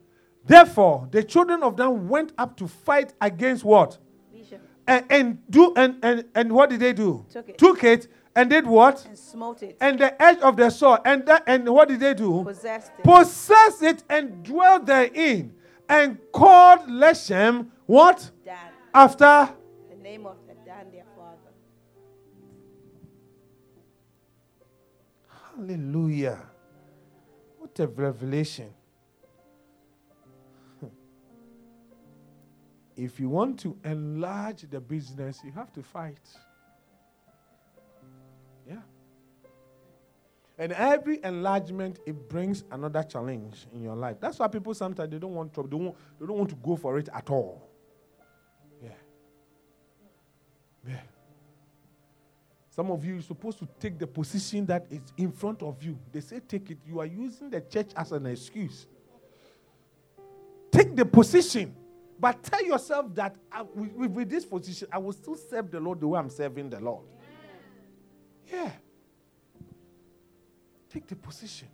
Therefore, the children of Dan went up to fight against what? and, and do and, and and what did they do? Took it. Took it and did what? And smote it. And the edge of the sword. And that and what did they do? Possessed it. Possessed it and dwelt therein. And called Leshem what? Dan. After the name of the Dan their father. Hallelujah. What a revelation. If you want to enlarge the business, you have to fight. Yeah. And every enlargement, it brings another challenge in your life. That's why people sometimes they don't want trouble. They they don't want to go for it at all. Yeah. Yeah. Some of you are supposed to take the position that is in front of you. They say take it. You are using the church as an excuse. Take the position. But tell yourself that uh, I, with, with, this position, I will still serve the Lord the way I'm serving the Lord. Yeah. Take the position.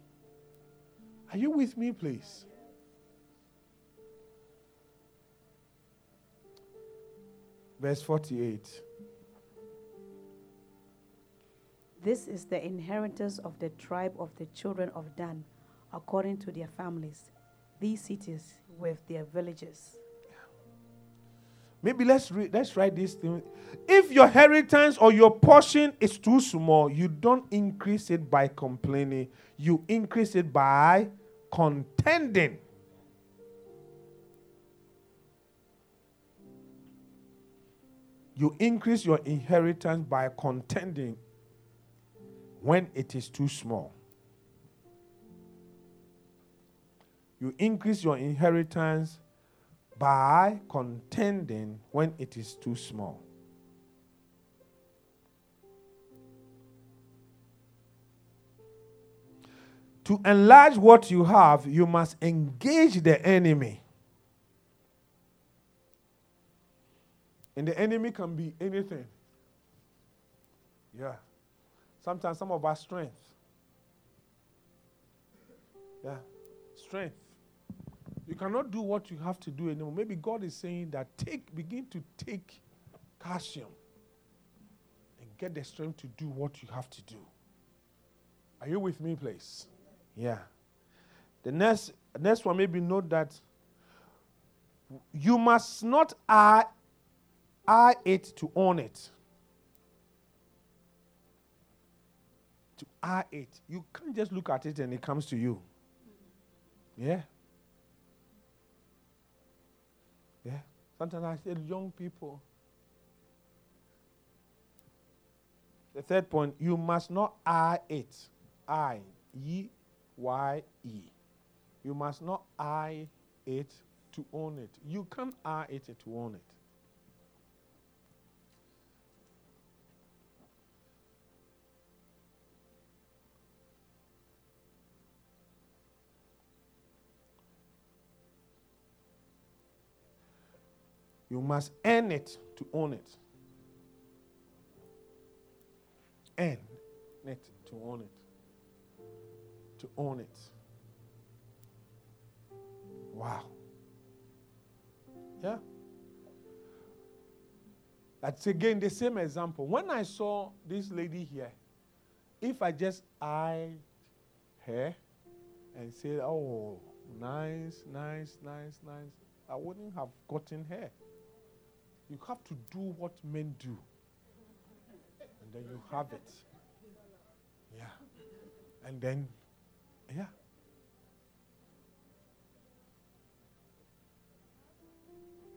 Are you with me, please? Verse 48. This is the inheritance of the tribe of the children of Dan, according to their families. These cities with their villages. Maybe let's read, let's write this thing. If your inheritance or your portion is too small, you don't increase it by complaining. You increase it by contending. You increase your inheritance by contending when it is too small. You increase your inheritance by contending when it is too small. To enlarge what you have, you must engage the enemy. And the enemy can be anything. Yeah. Sometimes some of our strength. Yeah. Strength. You cannot do what you have to do anymore. Maybe God is saying that take, begin to take calcium and get the strength to do what you have to do. Are you with me, please? Yeah. The next, next one, maybe note that you must not eye, eye it to own it. To eye it. You can't just look at it and it comes to you. Yeah. Yeah. Sometimes I say young people. The third point, you must not I it. I, E, Y, E. You must not I it to own it. You can't eye it to own it. You must earn it to own it. Earn it to own it. To own it. Wow. Yeah. That's again the same example. When I saw this lady here, if I just eyed her and said, oh, nice, nice, nice, nice, I wouldn't have gotten her. You have to do what men do. And then you have it. Yeah. And then, yeah.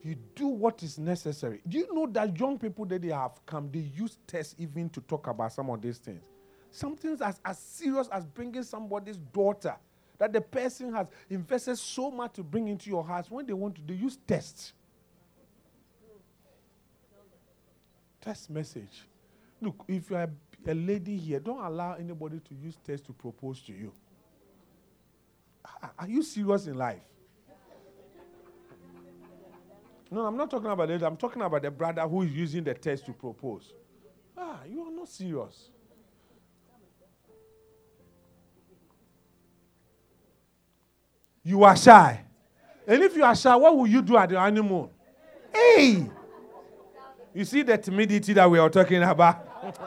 You do what is necessary. Do you know that young people that they have come, they use tests even to talk about some of these things? Something as, as serious as bringing somebody's daughter that the person has invested so much to bring into your house. When they want to, they use tests. Text message. Look, if you are a lady here, don't allow anybody to use text to propose to you. Are you serious in life? No, I'm not talking about it. I'm talking about the brother who is using the text to propose. Ah, you are not serious. You are shy. And if you are shy, what will you do at the honeymoon? Hey! You see the timidity that we are talking about? [laughs]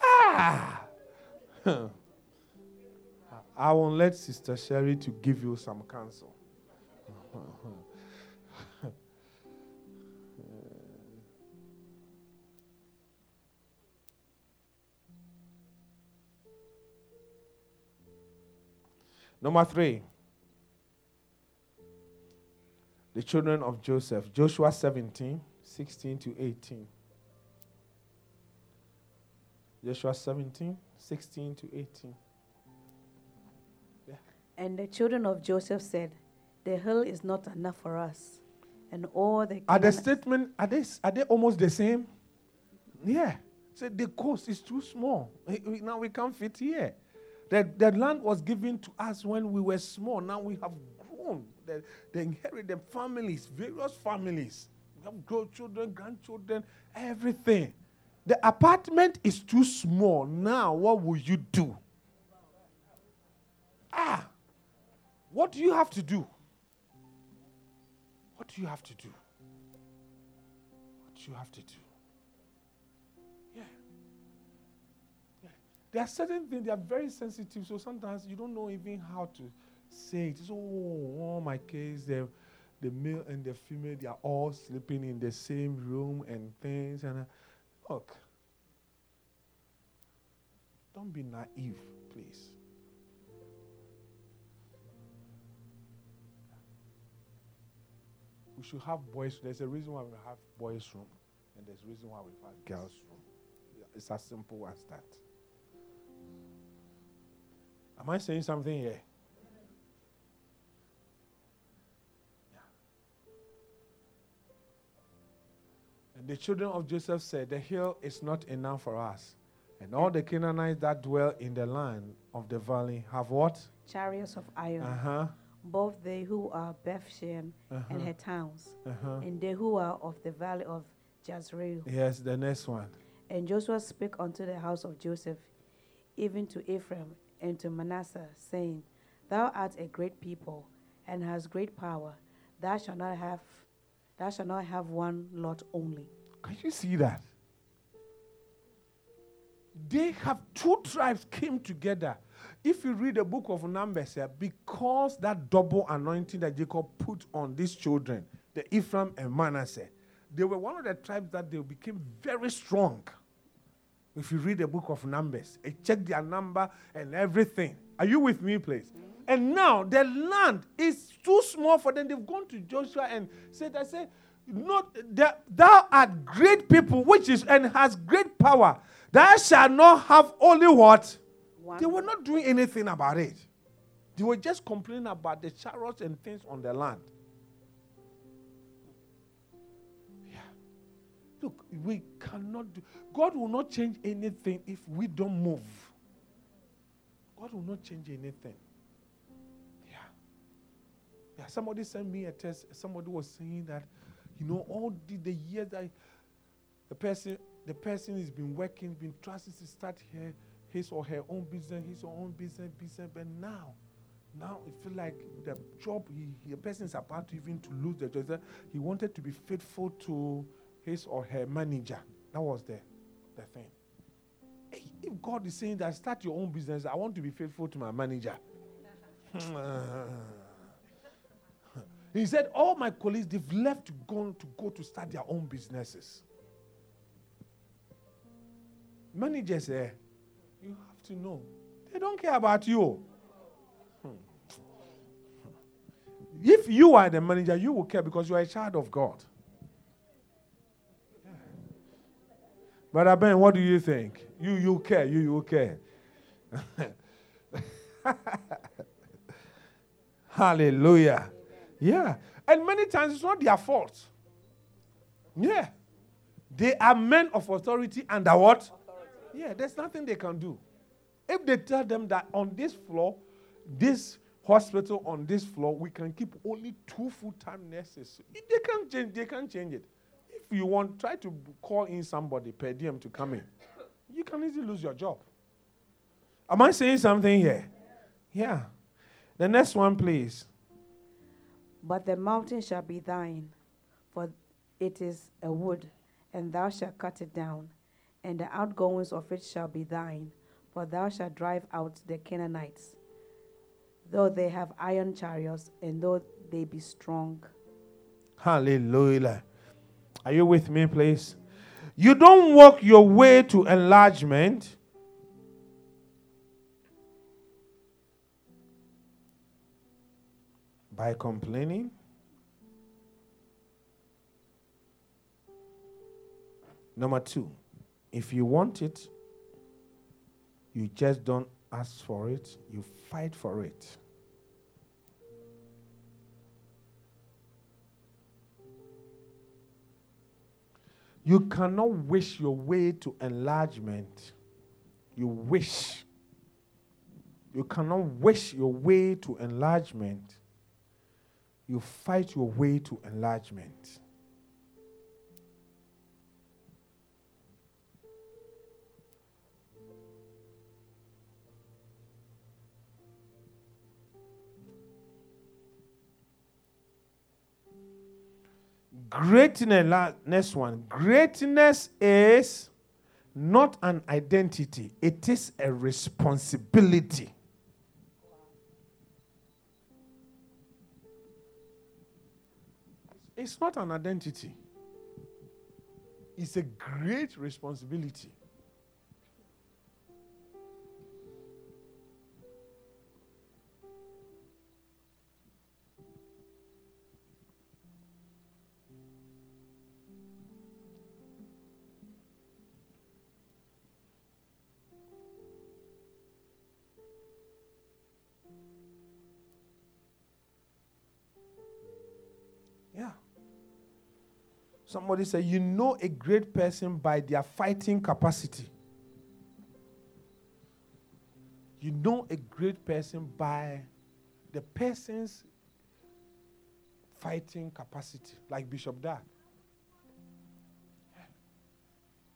ah! [laughs] I won't let Sister Sherry to give you some counsel. [laughs] Number three, the children of Joseph, Joshua 17, 16 to 18. Joshua 17, 16 to 18. Yeah. And the children of Joseph said, The hill is not enough for us. And all the. Are the statement, are they, are they almost the same? Yeah. Say the coast is too small. Now we can't fit here. The, the land was given to us when we were small. Now we have. They, they inherit the families, various families. We have children, grandchildren, everything. The apartment is too small. Now, what will you do? Ah, what do you have to do? What do you have to do? What do you have to do? Yeah. yeah. There are certain things they are very sensitive, so sometimes you don't know even how to say it. Oh, oh my kids, the, the male and the female, they are all sleeping in the same room and things. And uh, look, don't be naive, please. We should have boys. There's a reason why we have boys' room, and there's a reason why we have girls' room. It's as simple as that. Am I saying something here? And the children of Joseph said, The hill is not enough for us. And all the Canaanites that dwell in the land of the valley have what? Chariots of iron. Uh-huh. Both they who are Bethshean uh-huh. and her towns, uh-huh. and they who are of the valley of Jezreel. Yes, the next one. And Joshua spake unto the house of Joseph, even to Ephraim and to Manasseh, saying, Thou art a great people, and hast great power. Thou shalt not have thou shalt not have one lot only. Can you see that? They have two tribes came together. If you read the book of Numbers, uh, because that double anointing that Jacob put on these children, the Ephraim and Manasseh, they were one of the tribes that they became very strong. If you read the book of Numbers, check their number and everything. Are you with me, please? And now the land is too small for them. They've gone to Joshua and said, I say, not that thou art great people, which is and has great power. Thou shalt not have only what? One. They were not doing anything about it. They were just complaining about the chariots and things on the land. Yeah. Look, we cannot do God will not change anything if we don't move. God will not change anything. Yeah. Somebody sent me a test. Somebody was saying that, you know, all the, the years that the person the person has been working, been trusted to start here, his or her own business, his or own business, business, but now, now it feels like the job he, he, the person is about to even to lose the job. He wanted to be faithful to his or her manager. That was the, the thing. If God is saying that start your own business, I want to be faithful to my manager. [laughs] [laughs] he said, All my colleagues, they've left gone to go to start their own businesses. Managers, eh, you have to know. They don't care about you. Hmm. If you are the manager, you will care because you are a child of God. Brother Ben, what do you think? You you care, you you care. [laughs] Hallelujah. Yeah. And many times it's not their fault. Yeah. They are men of authority under what? Yeah, there's nothing they can do. If they tell them that on this floor, this hospital on this floor, we can keep only two full-time nurses. They can't change, they can't change it. If you want, try to call in somebody per diem to come in. You can easily lose your job. Am I saying something here? Yeah. The next one, please. But the mountain shall be thine, for it is a wood, and thou shalt cut it down, and the outgoings of it shall be thine, for thou shalt drive out the Canaanites, though they have iron chariots, and though they be strong. Hallelujah. Are you with me, please? You don't walk your way to enlargement. By complaining. Number two, if you want it, you just don't ask for it, you fight for it. You cannot wish your way to enlargement. You wish. You cannot wish your way to enlargement. You fight your way to enlargement. Greatness, next one. Greatness is not an identity, it is a responsibility. It's not an identity, it's a great responsibility. Somebody said, You know a great person by their fighting capacity. You know a great person by the person's fighting capacity, like Bishop Dag.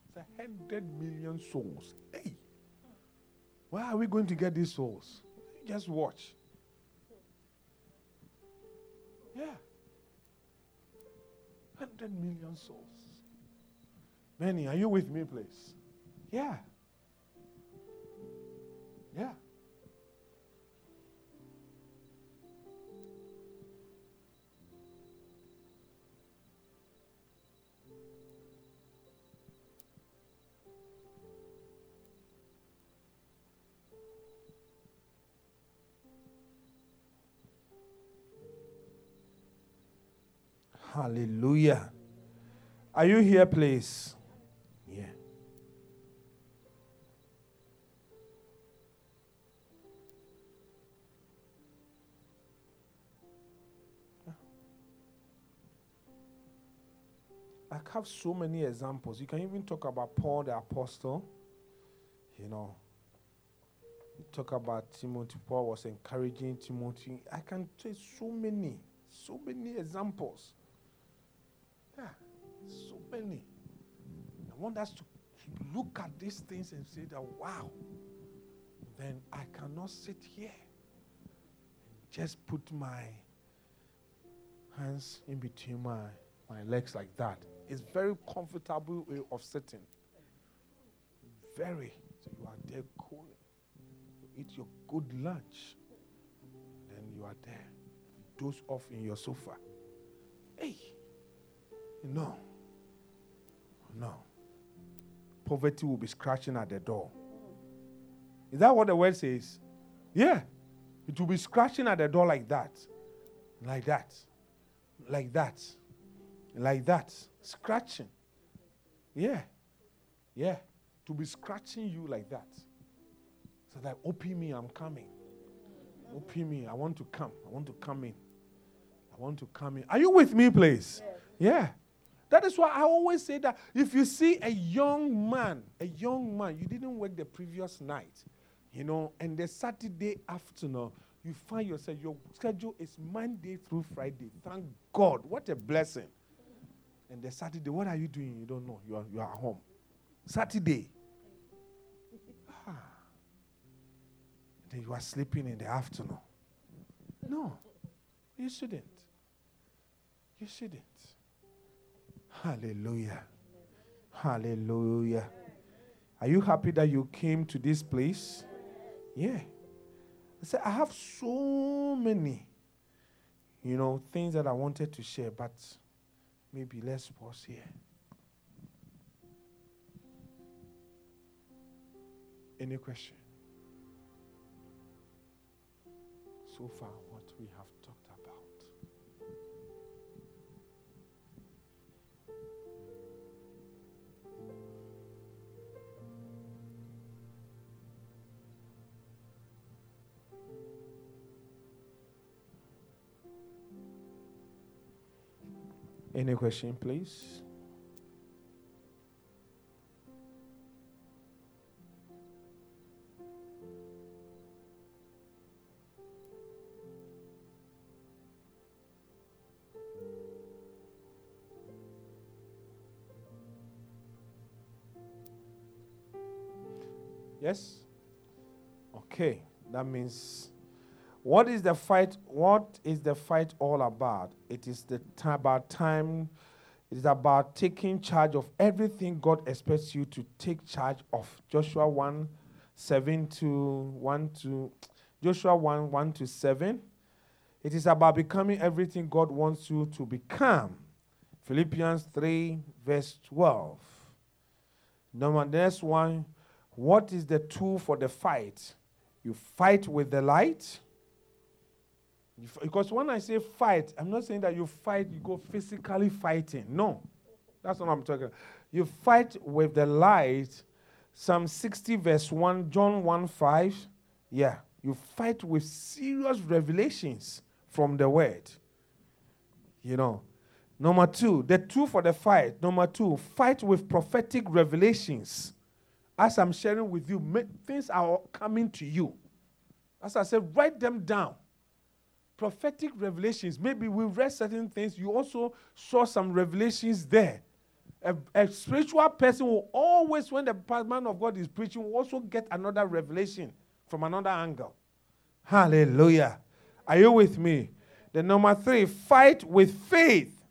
It's a hundred million souls. Hey, where are we going to get these souls? Just watch. Yeah. 100 million souls. Benny, are you with me, please? Yeah. Yeah. Hallelujah. Are you here, please? Yeah. I have so many examples. You can even talk about Paul the Apostle. You know, you talk about Timothy. Paul was encouraging Timothy. I can say so many, so many examples. Many. I want us to look at these things and say that, wow, then I cannot sit here and just put my hands in between my, my legs like that. It's very comfortable way of sitting. Very. So you are there cooling. You eat your good lunch. Then you are there. Doze off in your sofa. Hey. No. No. Poverty will be scratching at the door. Is that what the word says? Yeah. It will be scratching at the door like that. Like that. Like that. Like that. Scratching. Yeah. Yeah. To be scratching you like that. So that open me, I'm coming. Open me, I want to come. I want to come in. I want to come in. Are you with me, please? Yes. Yeah. That is why I always say that if you see a young man, a young man, you didn't work the previous night, you know, and the Saturday afternoon, you find yourself, your schedule is Monday through Friday. Thank God. What a blessing. And the Saturday, what are you doing? You don't know. You are, you are home. Saturday. Ah. Then you are sleeping in the afternoon. No, you shouldn't. You shouldn't. Hallelujah. Hallelujah. Are you happy that you came to this place? Yeah. I said, I have so many, you know, things that I wanted to share, but Maybe let's pause here. Any question? So far, Any question, please? Yes? Okay, that means what is the fight? What is the fight all about? It is the t- about time. It is about taking charge of everything God expects you to take charge of. Joshua 1 7 to 1 to Joshua 1 1 to 7. It is about becoming everything God wants you to become. Philippians 3, verse 12. Number next one. What is the tool for the fight? You fight with the light because when I say fight, I'm not saying that you fight, you go physically fighting. No, that's what I'm talking about. You fight with the light. Psalm 60, verse 1, John 1 5. Yeah, you fight with serious revelations from the word. You know. Number two, the two for the fight. Number two, fight with prophetic revelations. As I'm sharing with you, things are coming to you. As I said, write them down prophetic revelations. Maybe we read certain things. You also saw some revelations there. A, a, spiritual person will always, when the man of God is preaching, will also get another revelation from another angle. Hallelujah. Are you with me? The number three, fight with faith.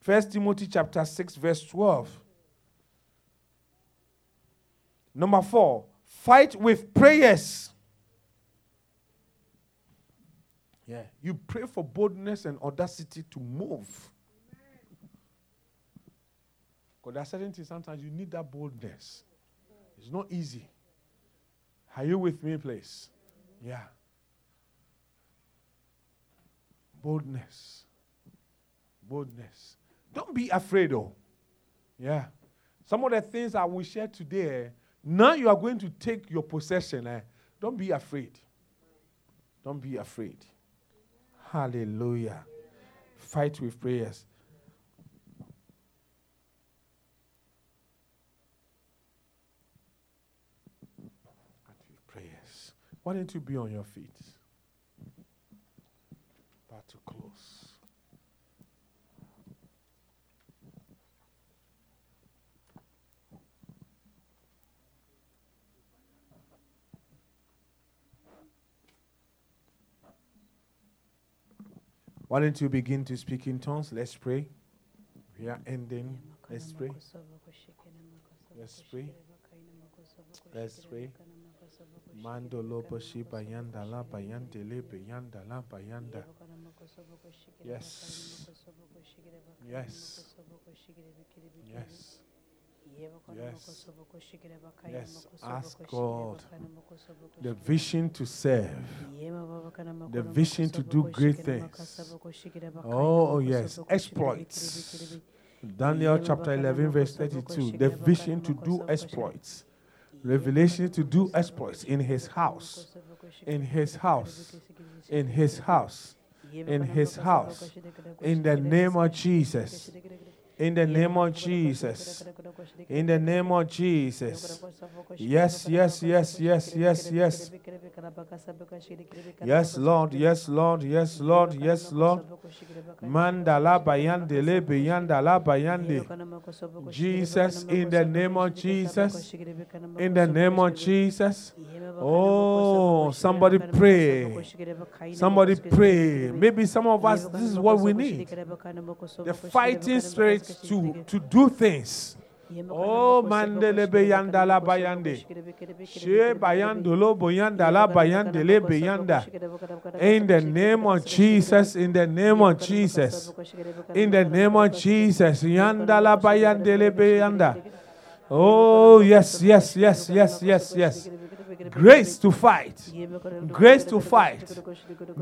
First Timothy chapter 6, verse 12. Number four, fight with prayers. Yeah. You pray for boldness and audacity to move. Because there are certain things sometimes you need that boldness. It's not easy. Are you with me, please? Yeah. Boldness. Boldness. Don't be afraid, though. Yeah. Some of the things I will share today, now you are going to take your possession. Eh? Don't be afraid. Don't be afraid. Hallelujah. Fight with prayers. Prayers. Why don't you be on your feet? About to close. Why don't you begin to speak in tongues? Let's pray. We are ending. Let's pray. Let's pray. Let's pray. Mando lobo shiba yanda la bayande lebe yanda la bayanda. Yes. Yes. Yes. Yes. Yes. Ask God the vision to serve, the vision to do great things. Oh, yes. Exploits. Daniel chapter 11, verse 32. The vision to do exploits. Revelation to do exploits in his house. In his house. In his house. In his house. In the name of Jesus. In the name of Jesus. In the name of Jesus. Yes, yes, yes, yes, yes, yes. Yes, Lord. Yes, Lord. Yes, Lord. Yes, Lord. Mandala bayande le bayanda la bayande. Jesus, in the name of Jesus. In the name of Jesus. Oh, somebody pray. Somebody pray. Maybe some of us, this is what we need. The fighting spirit to, to do things. Oh, mandele beyanda la bayande. She bayandolo boyanda la bayande le beyanda. In the name of Jesus, in the name of Jesus. In the name of Jesus. Yanda la bayande le beyanda. Oh, yes, yes, yes, yes, yes, yes. Grace to fight. Grace to fight.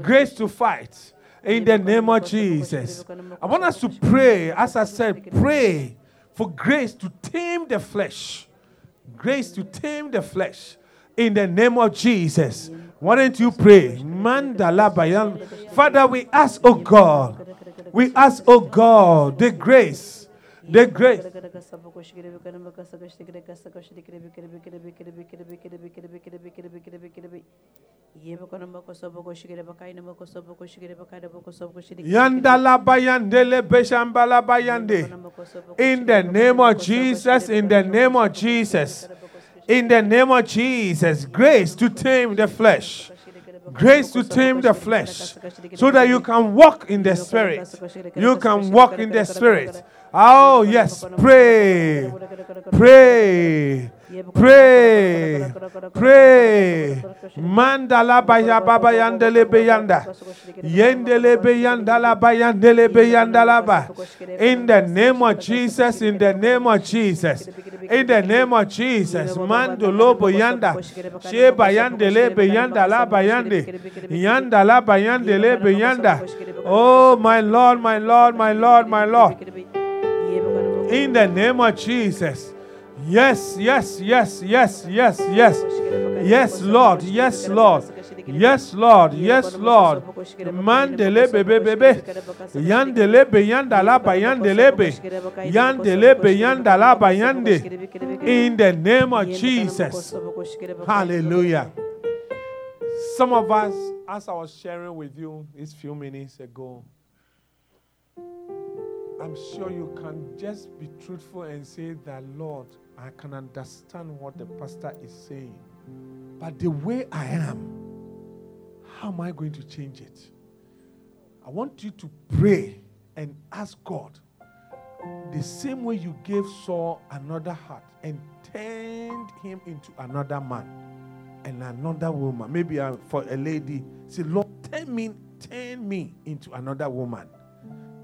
Grace to fight. In the name of Jesus. I want us to pray. As I said, pray for grace to tame the flesh. Grace to tame the flesh. In the name of Jesus. Why don't you pray? Father, we ask, oh God. We ask, oh God, the grace. The grace. In the name of Jesus, in the name of Jesus, in the name of Jesus, grace to tame the flesh. Grace to tame the flesh so that you can walk in the spirit. You can walk in the spirit. Oh, yes, pray, pray, pray, pray. Mandala baya baba yandele beyanda. Yendele beyandala bayandele beyandala ba. In the name of Jesus, in the name of Jesus, in the name of Jesus. Mandolo boyanda. She bayandele beyandala bayande. Yandala bayandele beyanda. Oh, my Lord, my Lord, my Lord, my Lord. In the name of Jesus. Yes, yes, yes, yes, yes, yes. Yes, Lord. Yes, Lord. Yes, Lord. Yes, Lord. Mandele bebe bebe. Yandele be yandala ba yandele be. Yandala ba yande. In the name of Jesus. Hallelujah. Some of us, as I was sharing with you these few minutes ago, I'm sure you can just be truthful and say that, Lord, I can understand what the pastor is saying. But the way I am, how am I going to change it? I want you to pray and ask God the same way you gave Saul another heart and turned him into another man and another woman. Maybe uh, for a lady, say, Lord, turn me, turn me into another woman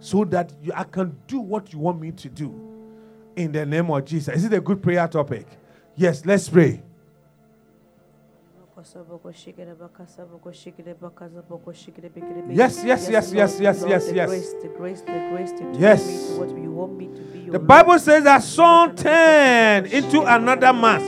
so that you, I can do what you want me to do in the name of Jesus. Is it a good prayer topic? Yes, let's pray. Yes, yes, yes, yes, yes, Lord, yes, the yes. Grace, the grace, the grace to Yes. what you want me to be. The Bible says that son turned into another man.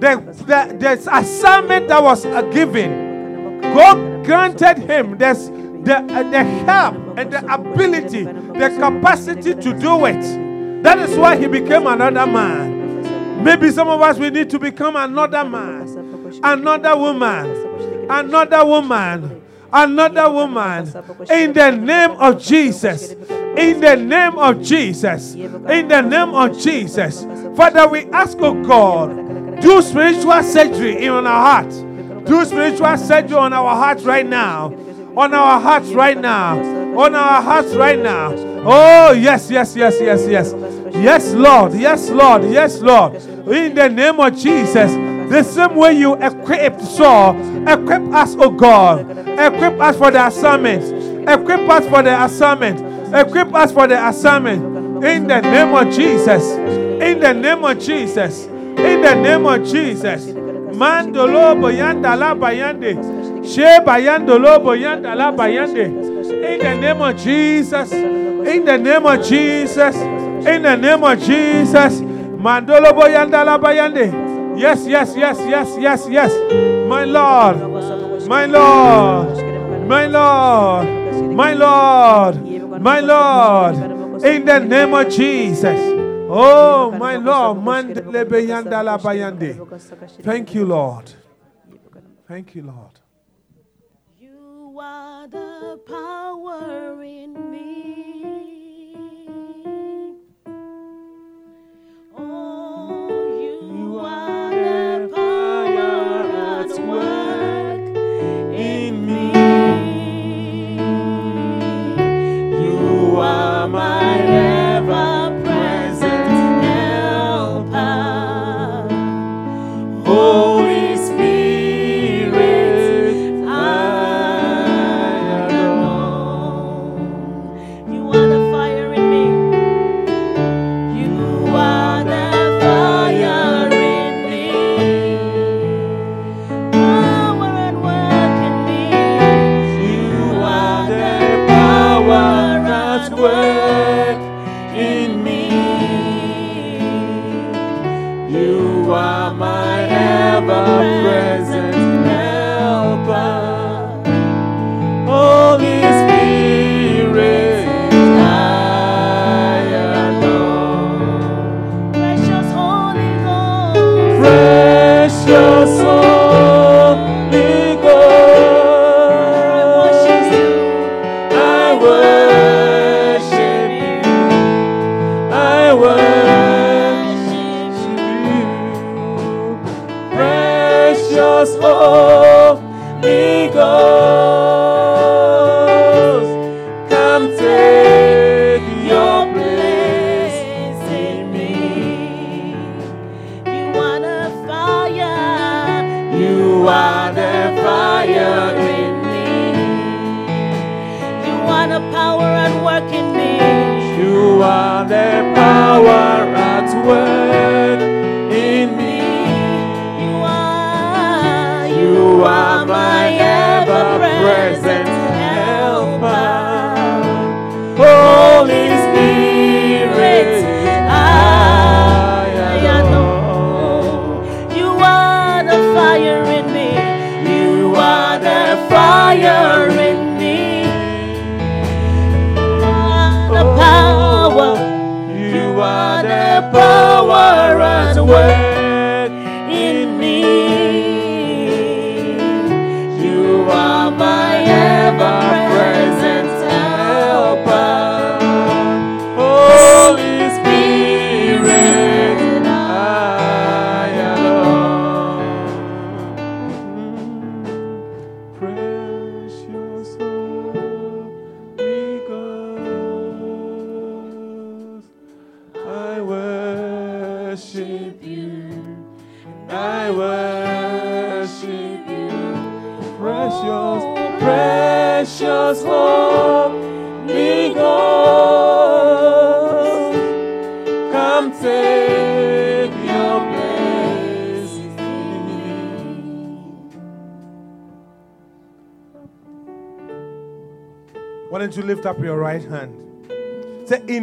The, the, the assignment that was given, God granted him this, the, uh, the help and the ability, the capacity to do it. That is why he became another man. Maybe some of us we need to become another man, another woman, another woman, another woman. In the name of Jesus. In the name of Jesus. In the name of Jesus. Father, we ask, oh God, do spiritual surgery in our hearts. Do spiritual surgery on our hearts right now. On our hearts right now. On our hearts right now. Oh, yes, yes, yes, yes, yes. Yes, Lord. Yes, Lord. Yes, Lord. In the name of Jesus. The same way you equipped Saul, equip us, oh God. Equip us for the assignment. Equip us for the assignment. Equip us for the assignment. In the name of Jesus. In the name of Jesus. In the name of Jesus. Mandolo boyanda bayande. She bayandolo boyanda la bayande. In the name of Jesus. In the name of Jesus. In the name of Jesus. Mandolo boyanda la bayande. Yes, yes, yes, yes, yes, yes. My Lord. My Lord. My Lord. My Lord. My Lord. In the name of Jesus. Oh, my Lord. Mandele beyanda la bayande. Thank you, Lord. Thank you, Lord. You are the power in me.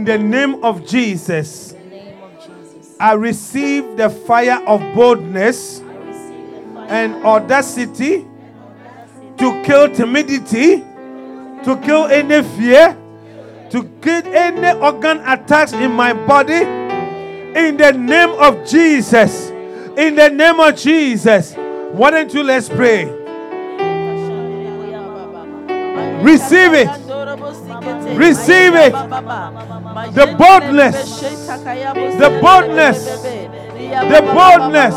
The name of Jesus, In the name of Jesus, I receive the fire of boldness I receive the fire and audacity to kill timidity, to kill any fear, to kill any organ attacks in my body. In the name of Jesus. In the name of Jesus. Why don't you let's pray? Receive it. Receive it. The boldness. The boldness. The boldness.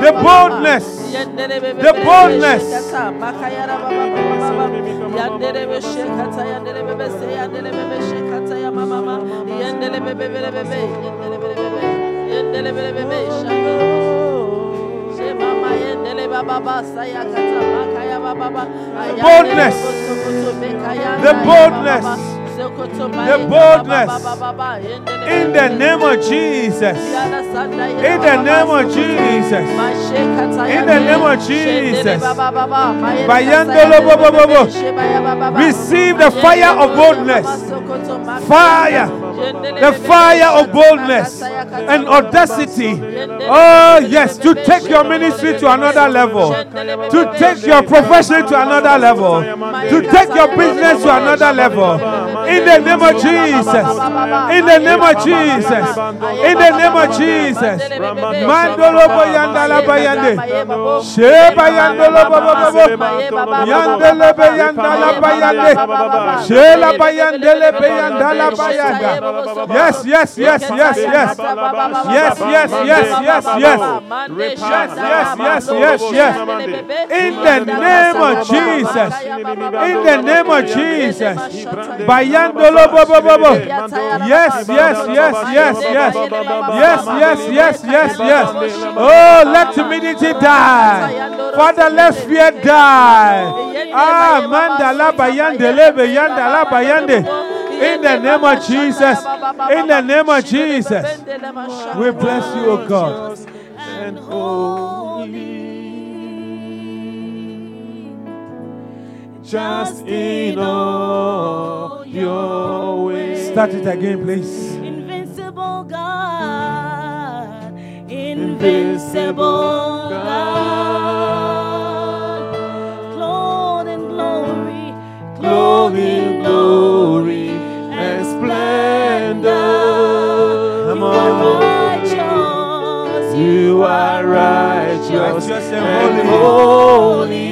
The boldness. The boldness. boldness. The boldness. The boldness. The boldness in the name of Jesus. In the name of Jesus. In the name of Jesus. Bayandolo bobo bobo. Receive the fire of boldness. Fire. The fire of boldness and audacity. Oh, yes, to take your ministry to another level, to take your profession to another level, to take your business to another level. In the name of Jesus. In the name of Jesus. In the name of Jesus. Mandolo boyandala bayande. Sheba yandolo bobo. Yandele beyandala bayande. Shela bayandele beyandala bayanda. Yes, yes, yes, yes, yes. Yes, yes, yes, yes, yes. Yes, yes, yes, yes, yes. In the name of Jesus. In the name of Jesus. Bobo. Yes, yes, yes, yes, yes. Yes, yes, yes, yes, yes. Oh, let timidity die. Father, let fear die. Ah, mandala bayandele beyandala bayande. In the name of Jesus. In the name of Jesus. We bless you, O God. and holy. Just in all your ways. Start it again, please. Invincible God, invincible God, clothed in glory, Clothed in glory and splendor. Come on. righteous, You are righteous Righteous and and holy.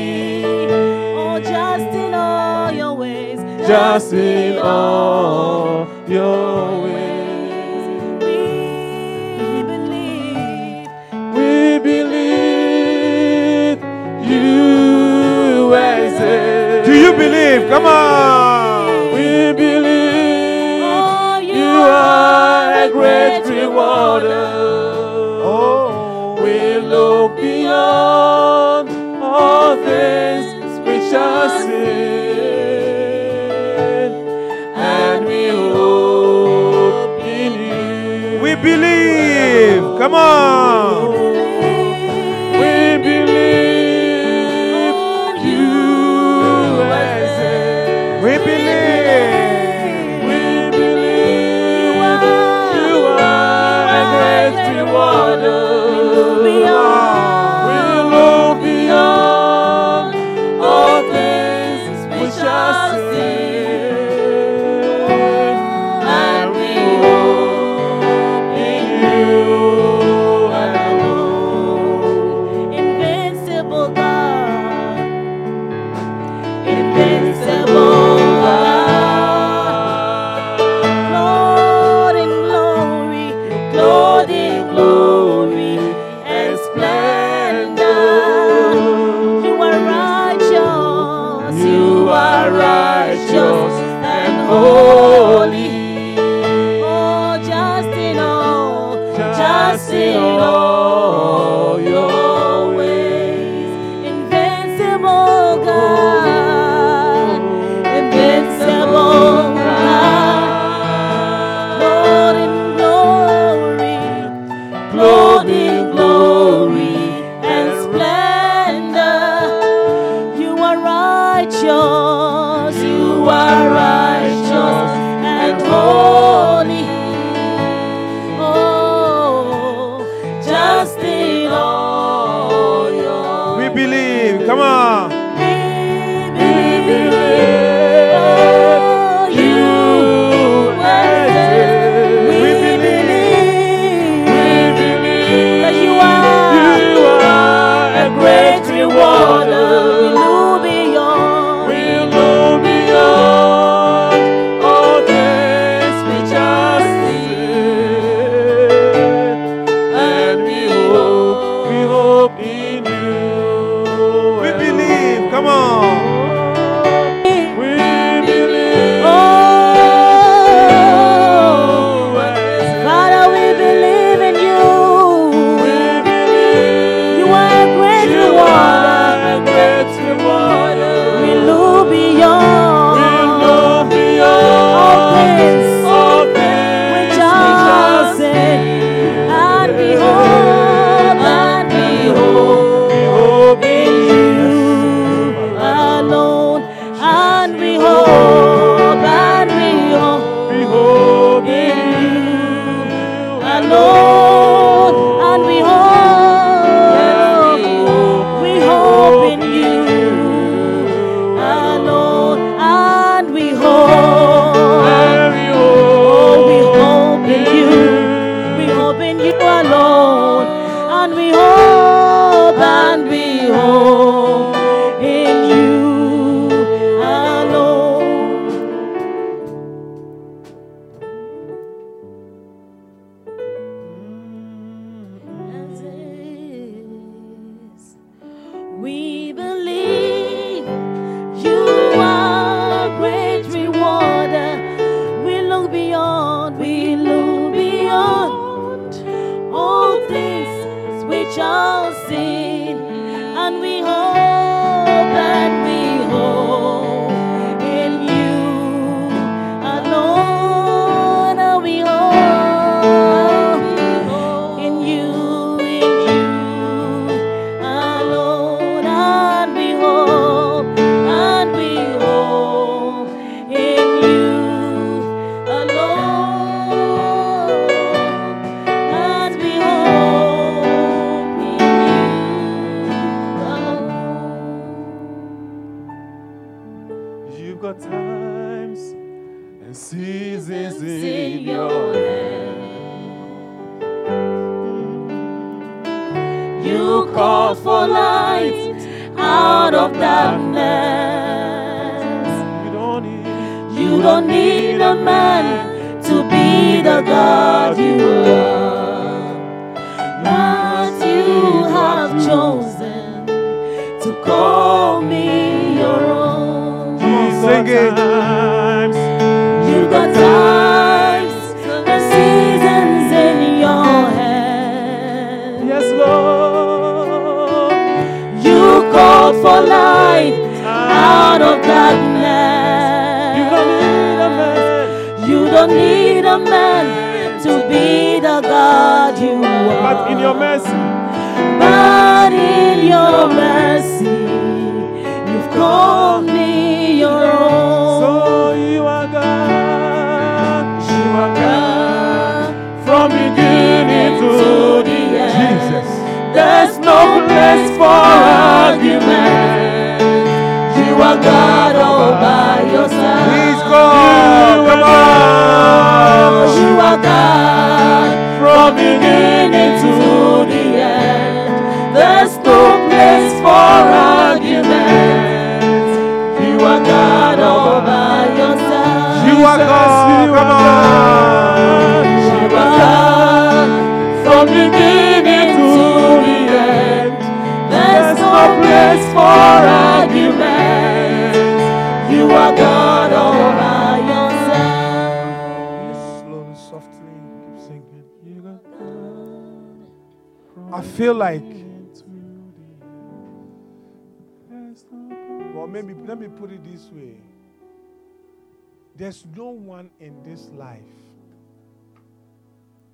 Just in all your ways, Just in all your ways. we believe. We believe you exist. Do you believe? Come on. We believe Oh, you, you are a great rewarder. Justi we believe come on.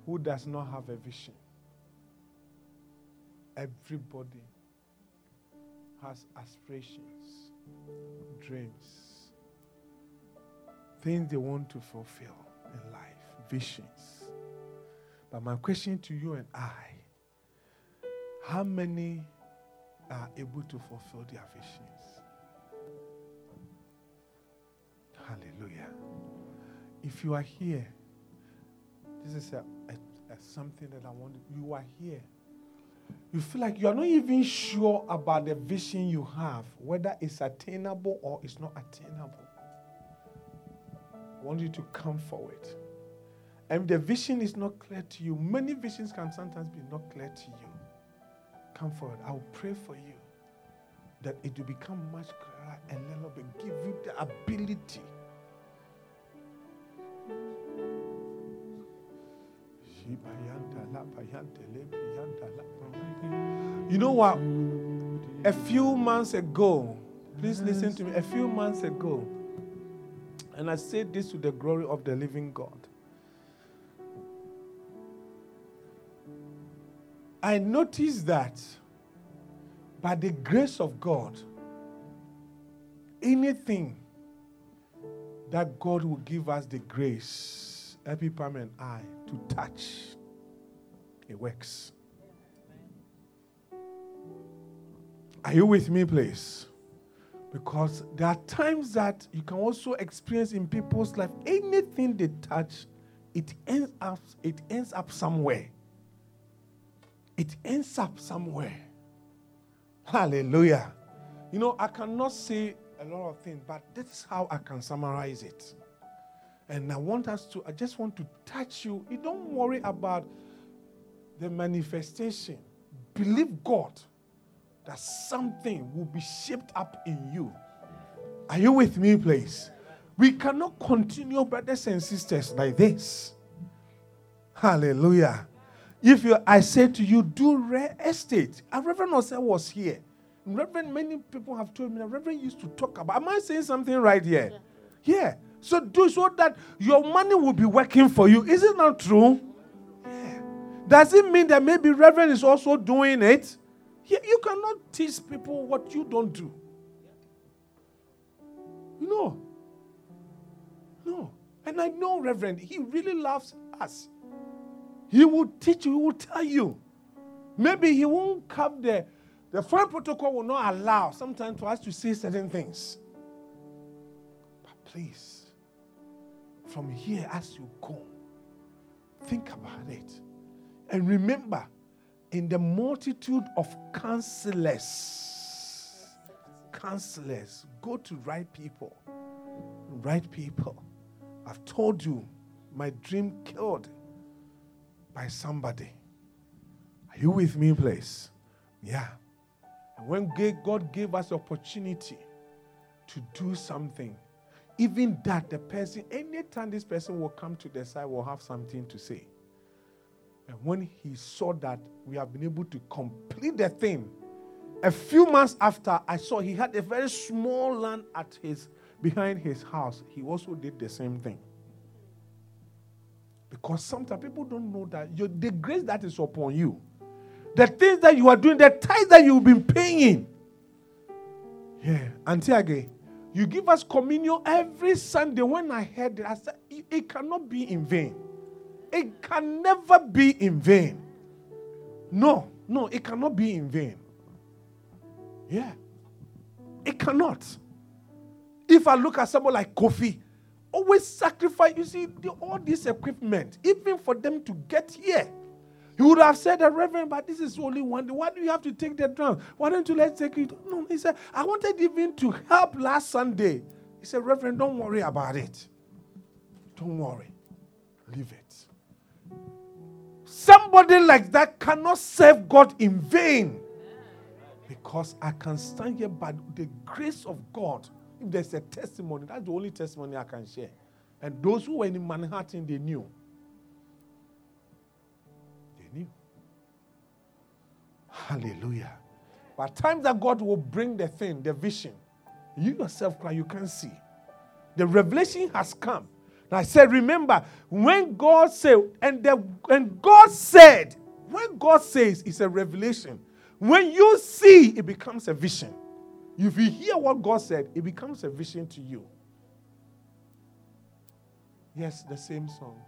Who does not have a vision. Everybody has aspirations, dreams. things they want to fulfill in life, visions. But my question to you and I how many are able to fulfill their visions? Hallelujah. If you are here, this is a, a something that I want. You are here. You feel like you are not even sure about the vision you have, whether it's attainable or it's not attainable. I want you to come forward. And the vision is not clear to you. Many visions can sometimes be not clear to you. Come forward. I will pray for you that it will become much clearer and little bit, give you the ability. You know what? A few months ago, please listen to me. A few months ago, and I said this to the glory of the living God. I noticed that by the grace of God, anything that God will give us the grace, Epi Pam and I, to touch, it works. Are you with me, please? Because there are times that you can also experience in people's life anything they touch, it ends up, it ends up somewhere. It ends up somewhere. Hallelujah. You know, I cannot say a lot of things, but this is how I can summarize it. And I want us to, I just want to touch you. You don't worry about the manifestation. Believe God that something will be shaped up in you. Are you with me, please? We cannot continue, brothers and sisters, like this. Hallelujah. If you, I say to you, do real estate. And Reverend Ose was here. Reverend, many people have told me that Reverend used to talk about. Am I saying something right here? Yeah. yeah. So do so that your money will be working for you. Is it not true? Does it mean that maybe Reverend is also doing it? You cannot teach people what you don't do. No. No. And I know, Reverend, he really loves us. He will teach you, he will tell you. Maybe he won't come there. The foreign protocol will not allow sometimes for us to say certain things. But please, from here as you go, think about it. And remember, in the multitude of counselors, counselors, go to right people. Right people. I've told you, my dream killed by somebody. Are you with me, please? Yeah. And when God gave us opportunity to do something, even that the person, anytime this person will come to the side, will have something to say. And when he saw that we have been able to complete the thing, a few months after, I saw he had a very small land at his behind his house. He also did the same thing. Because sometimes people don't know that your, the grace that is upon you, the things that you are doing, the tithe that you've been paying. Yeah, until again, you give us communion every Sunday. When I heard it, I said, it, cannot be in vain. It can never be in vain. No, no, it cannot be in vain. Yeah. It cannot. If I look at someone like Kofi, always sacrifice, you see, the, all this equipment, even for them to get here. He would have said, the Reverend, but this is only one day. Why do you have to take the drum? Why don't you let's take it? No, he said, I wanted even to help last Sunday. He said, Reverend, don't worry about it. Don't worry. Leave it. Somebody like that cannot serve God in vain. Because I can stand here by the grace of God. If there's a testimony, that's the only testimony I can share. And those who were in Manhattan, they knew. Hallelujah. But times that God will bring the thing, the vision, you yourself cry, you can't see. The revelation has come. I said, remember, when God said, and, the, and God said, when God says it's a revelation, when you see, it becomes a vision. If you hear what God said, it becomes a vision to you. Yes, the same song.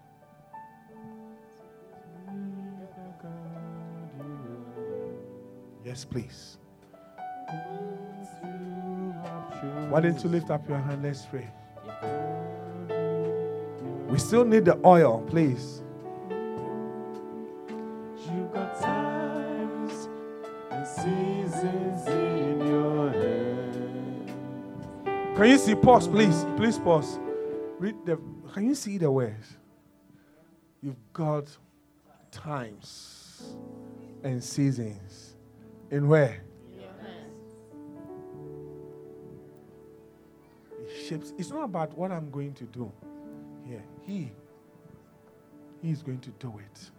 Yes, please. Why don't you lift up your hand? Let's pray. We still need the oil, please. You got times and seasons in your hand. Can you see? Pause, please. Please pause. Read the. Can you see the words? You've got times and seasons. In where? Shapes. It's not about what I'm going to do. Here, he. He is going to do it.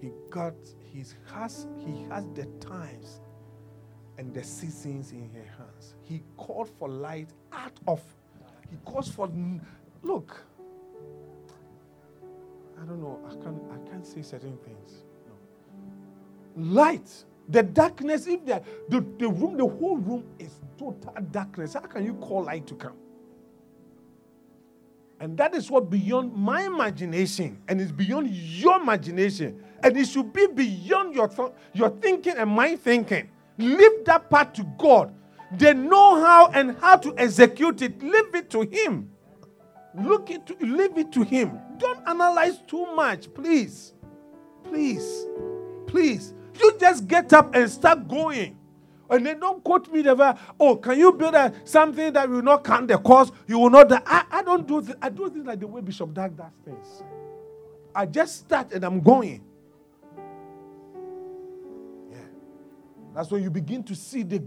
He got. He has. He has the times and the seasons in his hands. He called for light out of. He calls for. Look. I don't know. I can't. I can't say certain things. No. Light. The darkness. If the, the the room, the whole room is total darkness. How can you call light to come? And that is what beyond my imagination, and it's beyond your imagination, and it should be beyond your th- your thinking and my thinking. Leave that part to God. They know how and how to execute it. Leave it to Him. Look it to, leave it to Him. Don't analyze too much, please. Please, please. You just get up and start going. And then don't quote me the ver- oh, can you build a, something that will not count the cost? You will not die. I, I don't do th- I do things like the way Bishop Dag does things. I just start and I'm going. Yeah. That's when you begin to see the